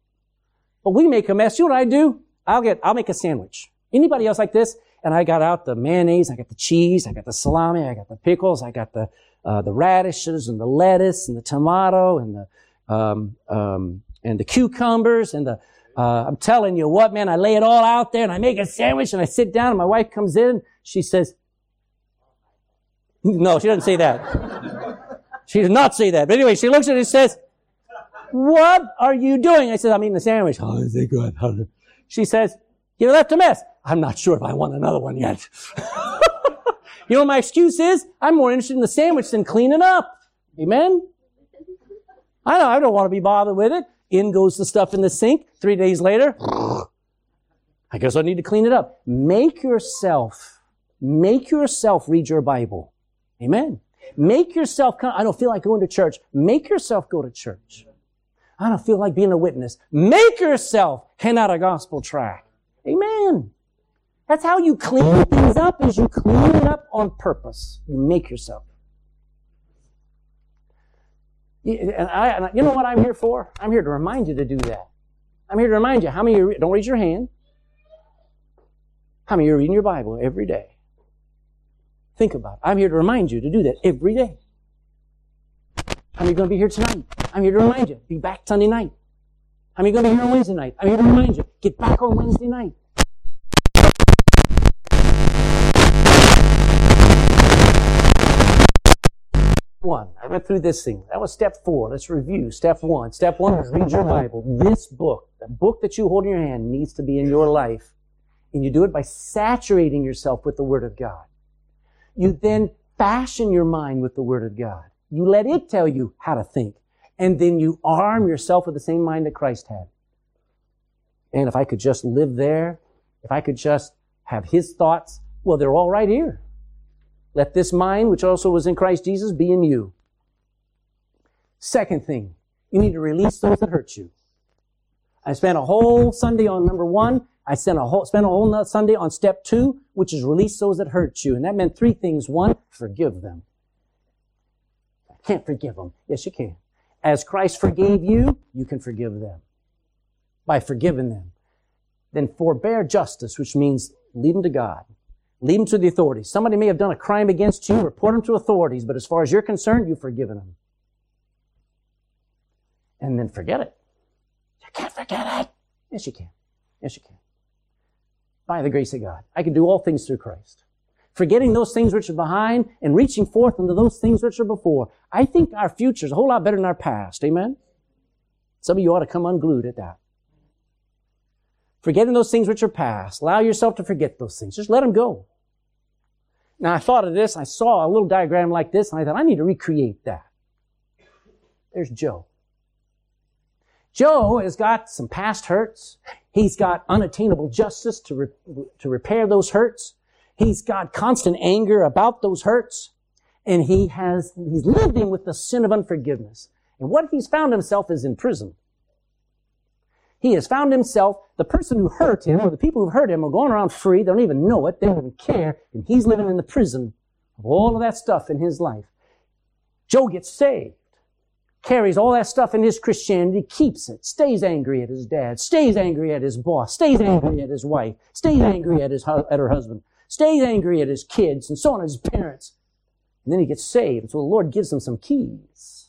But we make a mess. You know what I do? I'll get, I'll make a sandwich. Anybody else like this? And I got out the mayonnaise, I got the cheese, I got the salami, I got the pickles, I got the, uh, the radishes and the lettuce and the tomato and the, um, um, and the cucumbers and the, uh, I'm telling you what, man, I lay it all out there and I make a sandwich and I sit down and my wife comes in. She says, no, she doesn't say that. <laughs> She does not say that. But anyway, she looks at it and says, what are you doing? I said, I'm eating a sandwich. <laughs> Oh, is it good? <laughs> She says, you left a mess. I'm not sure if I want another one yet. <laughs> You know what my excuse is? I'm more interested in the sandwich than cleaning up. Amen? I don't, I don't want to be bothered with it. In goes the stuff in the sink. Three days later, I guess I need to clean it up. Make yourself, make yourself read your Bible. Amen. Make yourself. I don't feel like going to church. Make yourself go to church. I don't feel like being a witness. Make yourself hand out a gospel tract. Amen. That's how you clean things up is you clean it up on purpose. You make yourself. And I, you know what I'm here for? I'm here to remind you to do that. I'm here to remind you how many you, don't raise your hand. How many you are reading your Bible every day? Think about it. I'm here to remind you to do that every day. How many are going to be here tonight? I'm here to remind you. Be back Sunday night. How many are going to be here on Wednesday night? I'm here to remind you. Get back on Wednesday night. One. I went through this thing. That was step four. Let's review. Step one. Step one is read your Bible. This book, the book that you hold in your hand, needs to be in your life. And you do it by saturating yourself with the Word of God. You then fashion your mind with the Word of God. You let it tell you how to think. And then you arm yourself with the same mind that Christ had. And if I could just live there, if I could just have His thoughts, well, they're all right here. Let this mind, which also was in Christ Jesus, be in you. Second thing, you need to release those that hurt you. I spent a whole Sunday on number one. I spent a whole, spent a whole Sunday on step two, which is release those that hurt you. And that meant three things. One, forgive them. Can't forgive them. Yes, you can. As Christ forgave you, you can forgive them by forgiving them. Then forbear justice, which means lead them to God. Lead them to the authorities. Somebody may have done a crime against you, report them to authorities, but as far as you're concerned, you've forgiven them. And then forget it. You can't forget it. Yes, you can. Yes, you can. By the grace of God. I can do all things through Christ. Forgetting those things which are behind and reaching forth into those things which are before. I think our future is a whole lot better than our past. Amen? Some of you ought to come unglued at that. Forgetting those things which are past. Allow yourself to forget those things. Just let them go. Now I thought of this, I saw a little diagram like this, and I thought, I need to recreate that. There's Joe. Joe has got some past hurts. He's got unattainable justice to, re- to repair those hurts. He's got constant anger about those hurts. And he has, he's living with the sin of unforgiveness. And what he's found himself is in prison. He has found himself, the person who hurt him, or the people who hurt him, are going around free. They don't even know it. They don't even care. And he's living in the prison of all of that stuff in his life. Joe gets saved, carries all that stuff in his Christianity, keeps it, stays angry at his dad, stays angry at his boss, stays angry at his wife, stays angry at his, at her husband, stays angry at his kids, and so on, his parents. And then he gets saved. So the Lord gives him some keys.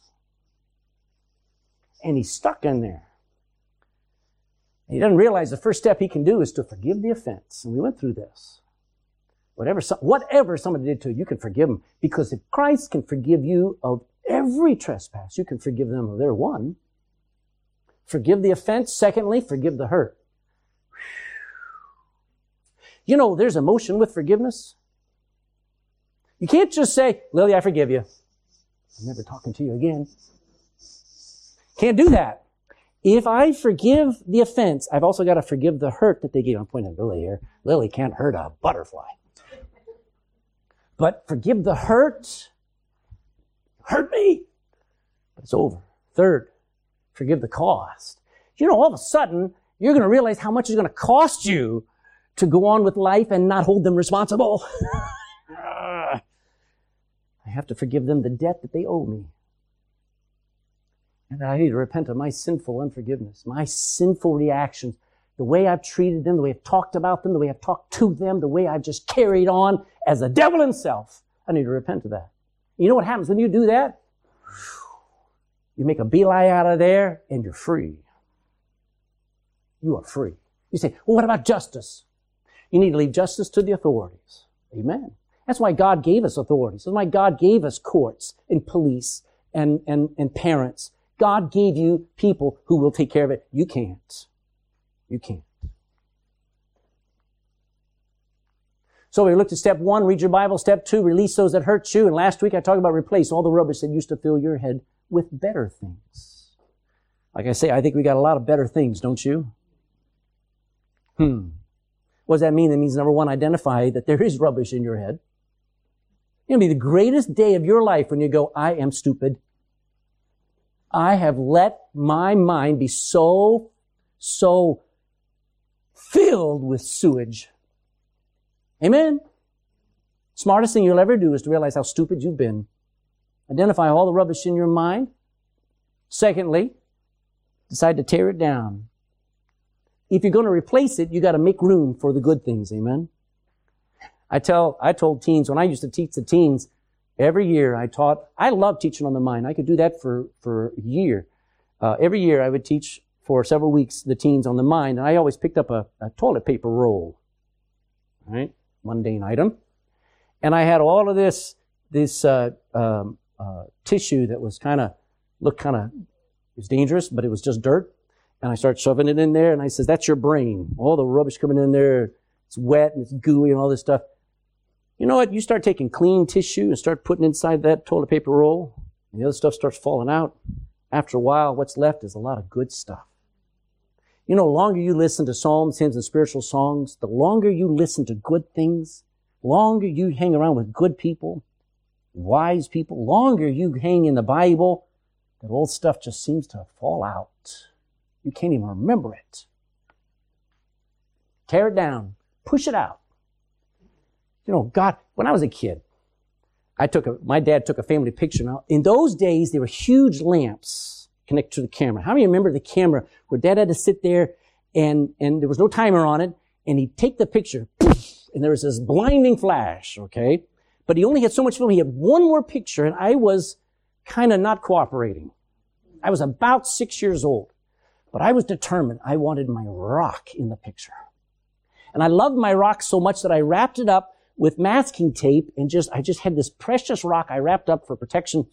And he's stuck in there. He doesn't realize the first step he can do is to forgive the offense. And we went through this. Whatever, whatever somebody did to you, you can forgive them. Because if Christ can forgive you of every trespass, you can forgive them of their one. Forgive the offense. Secondly, forgive the hurt. You know, there's emotion with forgiveness. You can't just say, Lily, I forgive you. I'm never talking to you again. Can't do that. If I forgive the offense, I've also got to forgive the hurt that they gave. I'm pointing at Lily here. Lily can't hurt a butterfly. But forgive the hurt. Hurt me. But it's over. Third, forgive the cost. You know, all of a sudden, you're going to realize how much it's going to cost you to go on with life and not hold them responsible. <laughs> I have to forgive them the debt that they owe me. And I need to repent of my sinful unforgiveness, my sinful reactions, the way I've treated them, the way I've talked about them, the way I've talked to them, the way I've just carried on as the devil himself. I need to repent of that. You know what happens when you do that? <sighs> You make a beeline out of there and you're free. You are free. You say, well, what about justice? You need to leave justice to the authorities. Amen. That's why God gave us authorities. That's why God gave us courts and police and, and, and parents God gave you people who will take care of it. You can't. You can't. So we looked at step one, read your Bible. Step two, release those that hurt you. And last week I talked about replace all the rubbish that used to fill your head with better things. Like I say, I think we got a lot of better things, don't you? Hmm. What does that mean? It means number one, identify that there is rubbish in your head. It'll be the greatest day of your life when you go, I am stupid. I have let my mind be so, so filled with sewage Amen? Smartest thing you'll ever do is to realize how stupid you've been. Identify all the rubbish in your mind. Secondly, decide to tear it down. If you're going to replace it, you got to make room for the good things. Amen. I tell, I told teens when I used to teach the teens every year I taught, I love teaching on the mind. I could do that for, for a year. Uh, every year I would teach for several weeks the teens on the mind and I always picked up a, a toilet paper roll. Right? mundane item. And I had all of this, this uh, um, uh, tissue that was kind of, looked kind of, it was dangerous, but it was just dirt. And I start shoving it in there, and I says, that's your brain. All the rubbish coming in there, it's wet and it's gooey and all this stuff. You know what? You start taking clean tissue and start putting inside that toilet paper roll, and the other stuff starts falling out. After a while, what's left is a lot of good stuff. You know, the longer you listen to psalms, hymns, and spiritual songs, the longer you listen to good things, longer you hang around with good people, wise people, longer you hang in the Bible, that old stuff just seems to fall out. You can't even remember it. Tear it down. Push it out. You know, God, when I was a kid, I took a, my dad took a family picture. Now, in those days, there were huge lamps connected to the camera. How many remember the camera where dad had to sit there and, and there was no timer on it and he'd take the picture and there was this blinding flash, okay? But he only had so much film. He had one more picture and I was kind of not cooperating. I was about six years old, but I was determined. I wanted my rock in the picture. And I loved my rock so much that I wrapped it up with masking tape and just, I just had this precious rock I wrapped up for protection.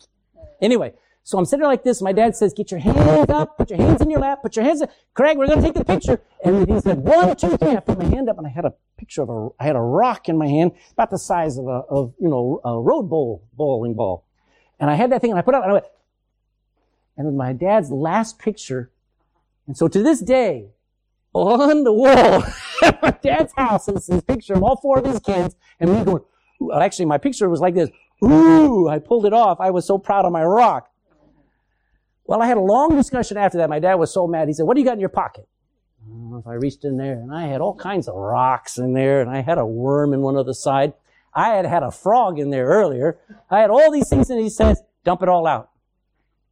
Anyway, so I'm sitting like this. My dad says, get your hands up, put your hands in your lap, put your hands up. Craig, we're going to take the picture. And he said, one, two, three. I put my hand up and I had a picture of a, I had a rock in my hand about the size of a, of, you know, a road bowl, bowling ball. And I had that thing and I put it up and I went, and my dad's last picture. And so to this day, on the wall <laughs> at my dad's house is this picture of all four of his kids and me going, uh, actually my picture was like this. Ooh, I pulled it off. I was so proud of my rock. Well, I had a long discussion after that. My dad was so mad. He said, what do you got in your pocket? I reached in there and I had all kinds of rocks in there and I had a worm in one other side. I had had a frog in there earlier. I had all these things and he says, dump it all out.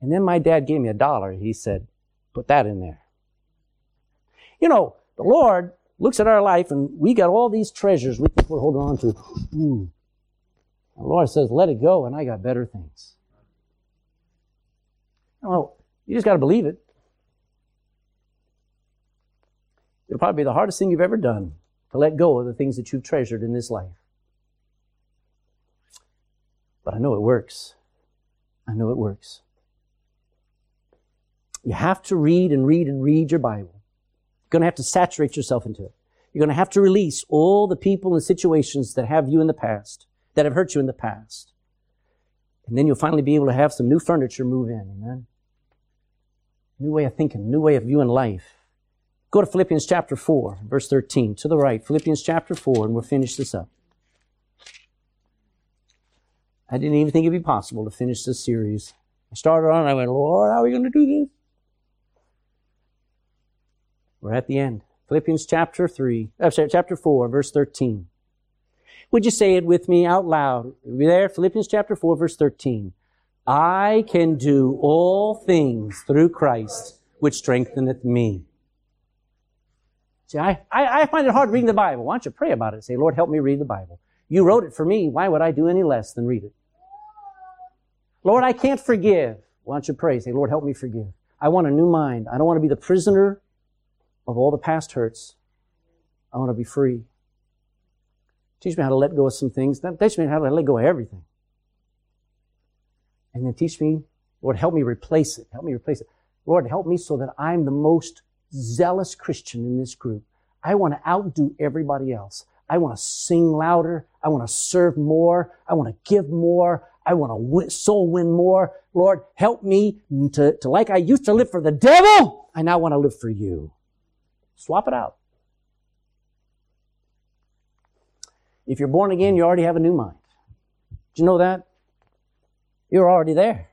And then my dad gave me a dollar. He said, put that in there. You know, the Lord looks at our life and we got all these treasures we think we're holding on to. The Lord says, let it go and I got better things. Well, you just got to believe it. It'll probably be the hardest thing you've ever done to let go of the things that you've treasured in this life. But I know it works. I know it works. You have to read and read and read your Bible. You're going to have to saturate yourself into it. You're going to have to release all the people and situations that have you in the past, that have hurt you in the past. And then you'll finally be able to have some new furniture move in. Amen. New way of thinking, new way of viewing life. Go to Philippians chapter 4, verse 13, to the right. Philippians chapter 4, and we'll finish this up. I didn't even think it'd be possible to finish this series. I started on, I went, Lord, how are we going to do this? We're at the end. Philippians chapter 3, uh, chapter 4, verse 13. Would you say it with me out loud? Are we there? Philippians chapter 4, verse 13. I can do all things through Christ, which strengtheneth me. See, I, I, I find it hard reading the Bible. Why don't you pray about it? Say, Lord, help me read the Bible. You wrote it for me. Why would I do any less than read it? Lord, I can't forgive. Why don't you pray? Say, Lord, help me forgive. I want a new mind. I don't want to be the prisoner of all the past hurts. I want to be free. Teach me how to let go of some things. Teach me how to let go of everything. And then teach me, Lord, help me replace it. Help me replace it. Lord, help me so that I'm the most zealous Christian in this group. I want to outdo everybody else. I want to sing louder. I want to serve more. I want to give more. I want to win, soul win more. Lord, help me to, to, like I used to live for the devil, I now want to live for you. Swap it out. If you're born again, you already have a new mind. Did you know that? You're already there.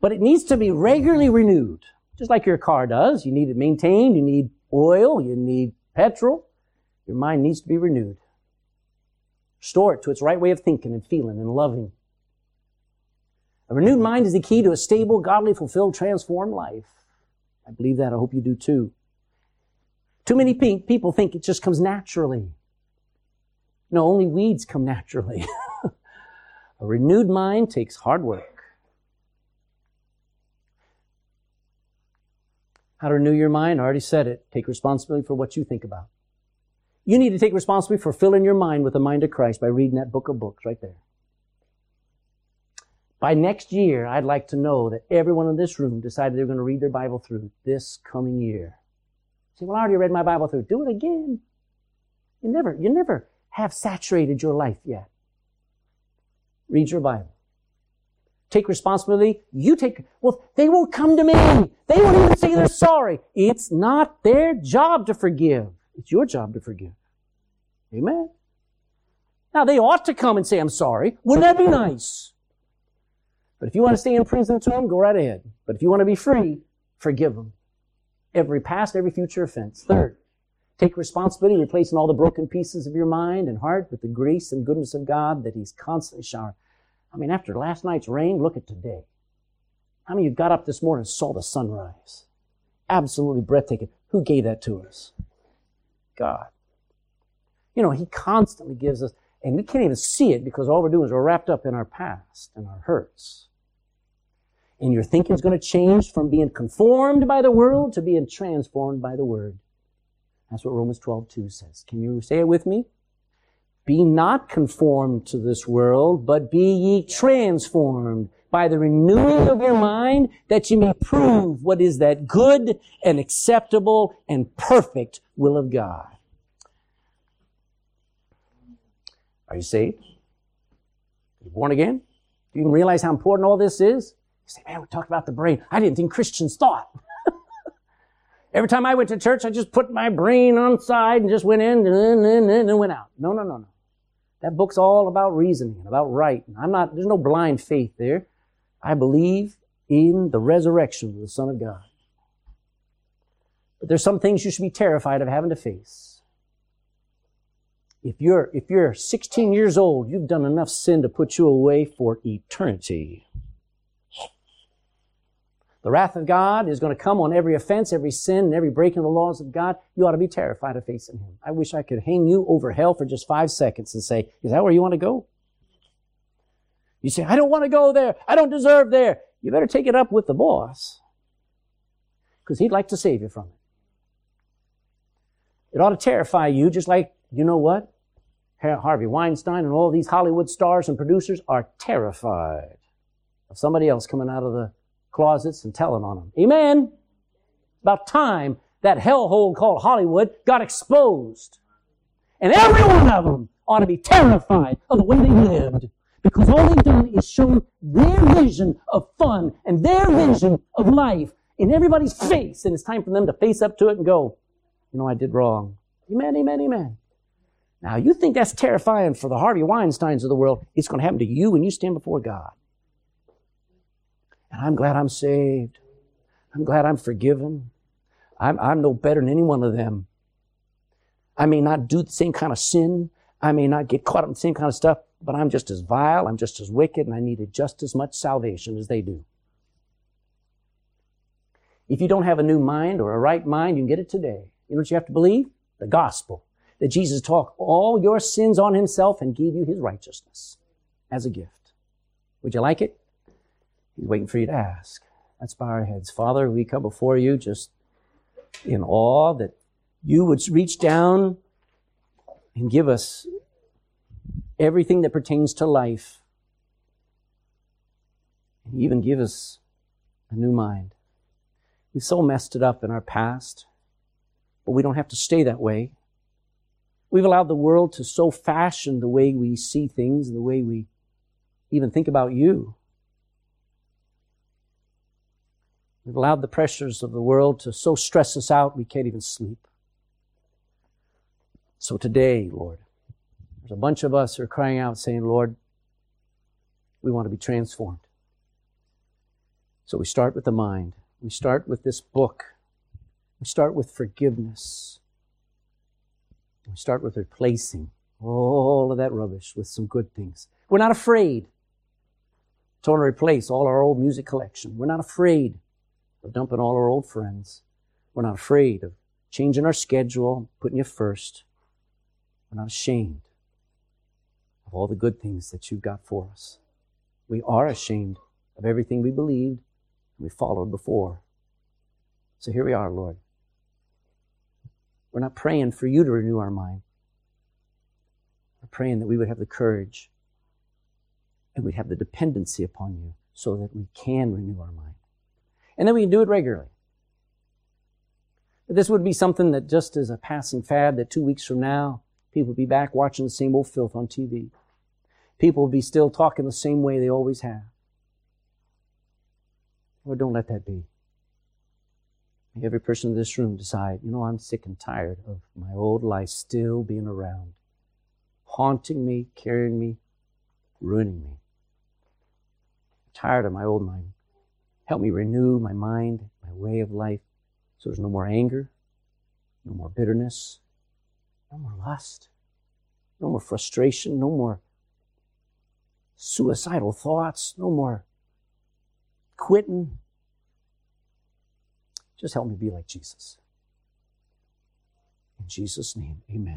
But it needs to be regularly renewed, just like your car does. You need it maintained, you need oil, you need petrol. Your mind needs to be renewed. Restore it to its right way of thinking and feeling and loving. A renewed mind is the key to a stable, godly, fulfilled, transformed life. I believe that. I hope you do too. Too many people think it just comes naturally. No, only weeds come naturally. <laughs> a renewed mind takes hard work. How to renew your mind? I already said it. Take responsibility for what you think about. You need to take responsibility for filling your mind with the mind of Christ by reading that book of books right there. By next year, I'd like to know that everyone in this room decided they're going to read their Bible through this coming year. Say, well, I already read my Bible through. Do it again. You never, you never have saturated your life yet. Read your Bible. Take responsibility. You take, well, they won't come to me. They won't even say they're sorry. It's not their job to forgive. It's your job to forgive. Amen. Now they ought to come and say, I'm sorry. Wouldn't that be nice? But if you want to stay in prison to them, go right ahead. But if you want to be free, forgive them. Every past, every future offense. Third, take responsibility, replacing all the broken pieces of your mind and heart with the grace and goodness of God that He's constantly showering. I mean, after last night's rain, look at today. How many of you got up this morning and saw the sunrise? Absolutely breathtaking. Who gave that to us? God. You know, He constantly gives us, and we can't even see it because all we're doing is we're wrapped up in our past and our hurts. And your thinking is going to change from being conformed by the world to being transformed by the Word. That's what Romans 12, 2 says. Can you say it with me? Be not conformed to this world, but be ye transformed by the renewing of your mind that you may prove what is that good and acceptable and perfect will of God. Are you saved? Are you born again? Do you even realize how important all this is? Say, man, we talked about the brain. I didn't think Christians thought. <laughs> Every time I went to church, I just put my brain on side and just went in and then and went out. No, no, no, no. That book's all about reasoning, and about right. I'm not, there's no blind faith there. I believe in the resurrection of the Son of God. But there's some things you should be terrified of having to face. If you're, if you're 16 years old, you've done enough sin to put you away for eternity. The wrath of God is going to come on every offense, every sin, and every breaking of the laws of God. You ought to be terrified of facing Him. I wish I could hang you over hell for just five seconds and say, is that where you want to go? You say, I don't want to go there. I don't deserve there. You better take it up with the boss because he'd like to save you from it. It ought to terrify you just like, you know what? Harvey Weinstein and all these Hollywood stars and producers are terrified of somebody else coming out of the closets and telling on them. Amen. About time that hellhole called Hollywood got exposed. And every one of them ought to be terrified of the way they lived. Because all they've done is shown their vision of fun and their vision of life in everybody's face. And it's time for them to face up to it and go, you know, I did wrong. Amen, amen, amen. Now, you think that's terrifying for the Harvey Weinsteins of the world. It's going to happen to you when you stand before God. And I'm glad I'm saved. I'm glad I'm forgiven. I'm, I'm no better than any one of them. I may not do the same kind of sin. I may not get caught up in the same kind of stuff, but I'm just as vile, I'm just as wicked, and I needed just as much salvation as they do. If you don't have a new mind or a right mind, you can get it today. You know what you have to believe? The gospel. That Jesus took all your sins on himself and gave you his righteousness as a gift. Would you like it? He's waiting for you to ask. Let's bow our heads. Father, we come before you just in awe that you would reach down and give us everything that pertains to life and even give us a new mind. We've so messed it up in our past, but we don't have to stay that way. We've allowed the world to so fashion the way we see things, the way we even think about you. We've allowed the pressures of the world to so stress us out we can't even sleep. So today, Lord, there's a bunch of us who are crying out saying, Lord, we want to be transformed. So we start with the mind. We start with this book. We start with forgiveness. We start with replacing all of that rubbish with some good things. We're not afraid to replace all our old music collection. We're not afraid of dumping all our old friends. We're not afraid of changing our schedule, putting you first. We're not ashamed of all the good things that you've got for us. We are ashamed of everything we believed and we followed before. So here we are, Lord. We're not praying for you to renew our mind. We're praying that we would have the courage and we'd have the dependency upon you so that we can renew our mind. And then we can do it regularly. This would be something that just as a passing fad that two weeks from now, people will be back watching the same old filth on TV. People will be still talking the same way they always have. Lord, don't let that be. May every person in this room decide, you know, I'm sick and tired of my old life still being around, haunting me, carrying me, ruining me. I'm tired of my old mind. Help me renew my mind, my way of life, so there's no more anger, no more bitterness, no more lust, no more frustration, no more suicidal thoughts, no more quitting. Just help me be like Jesus. In Jesus' name, amen.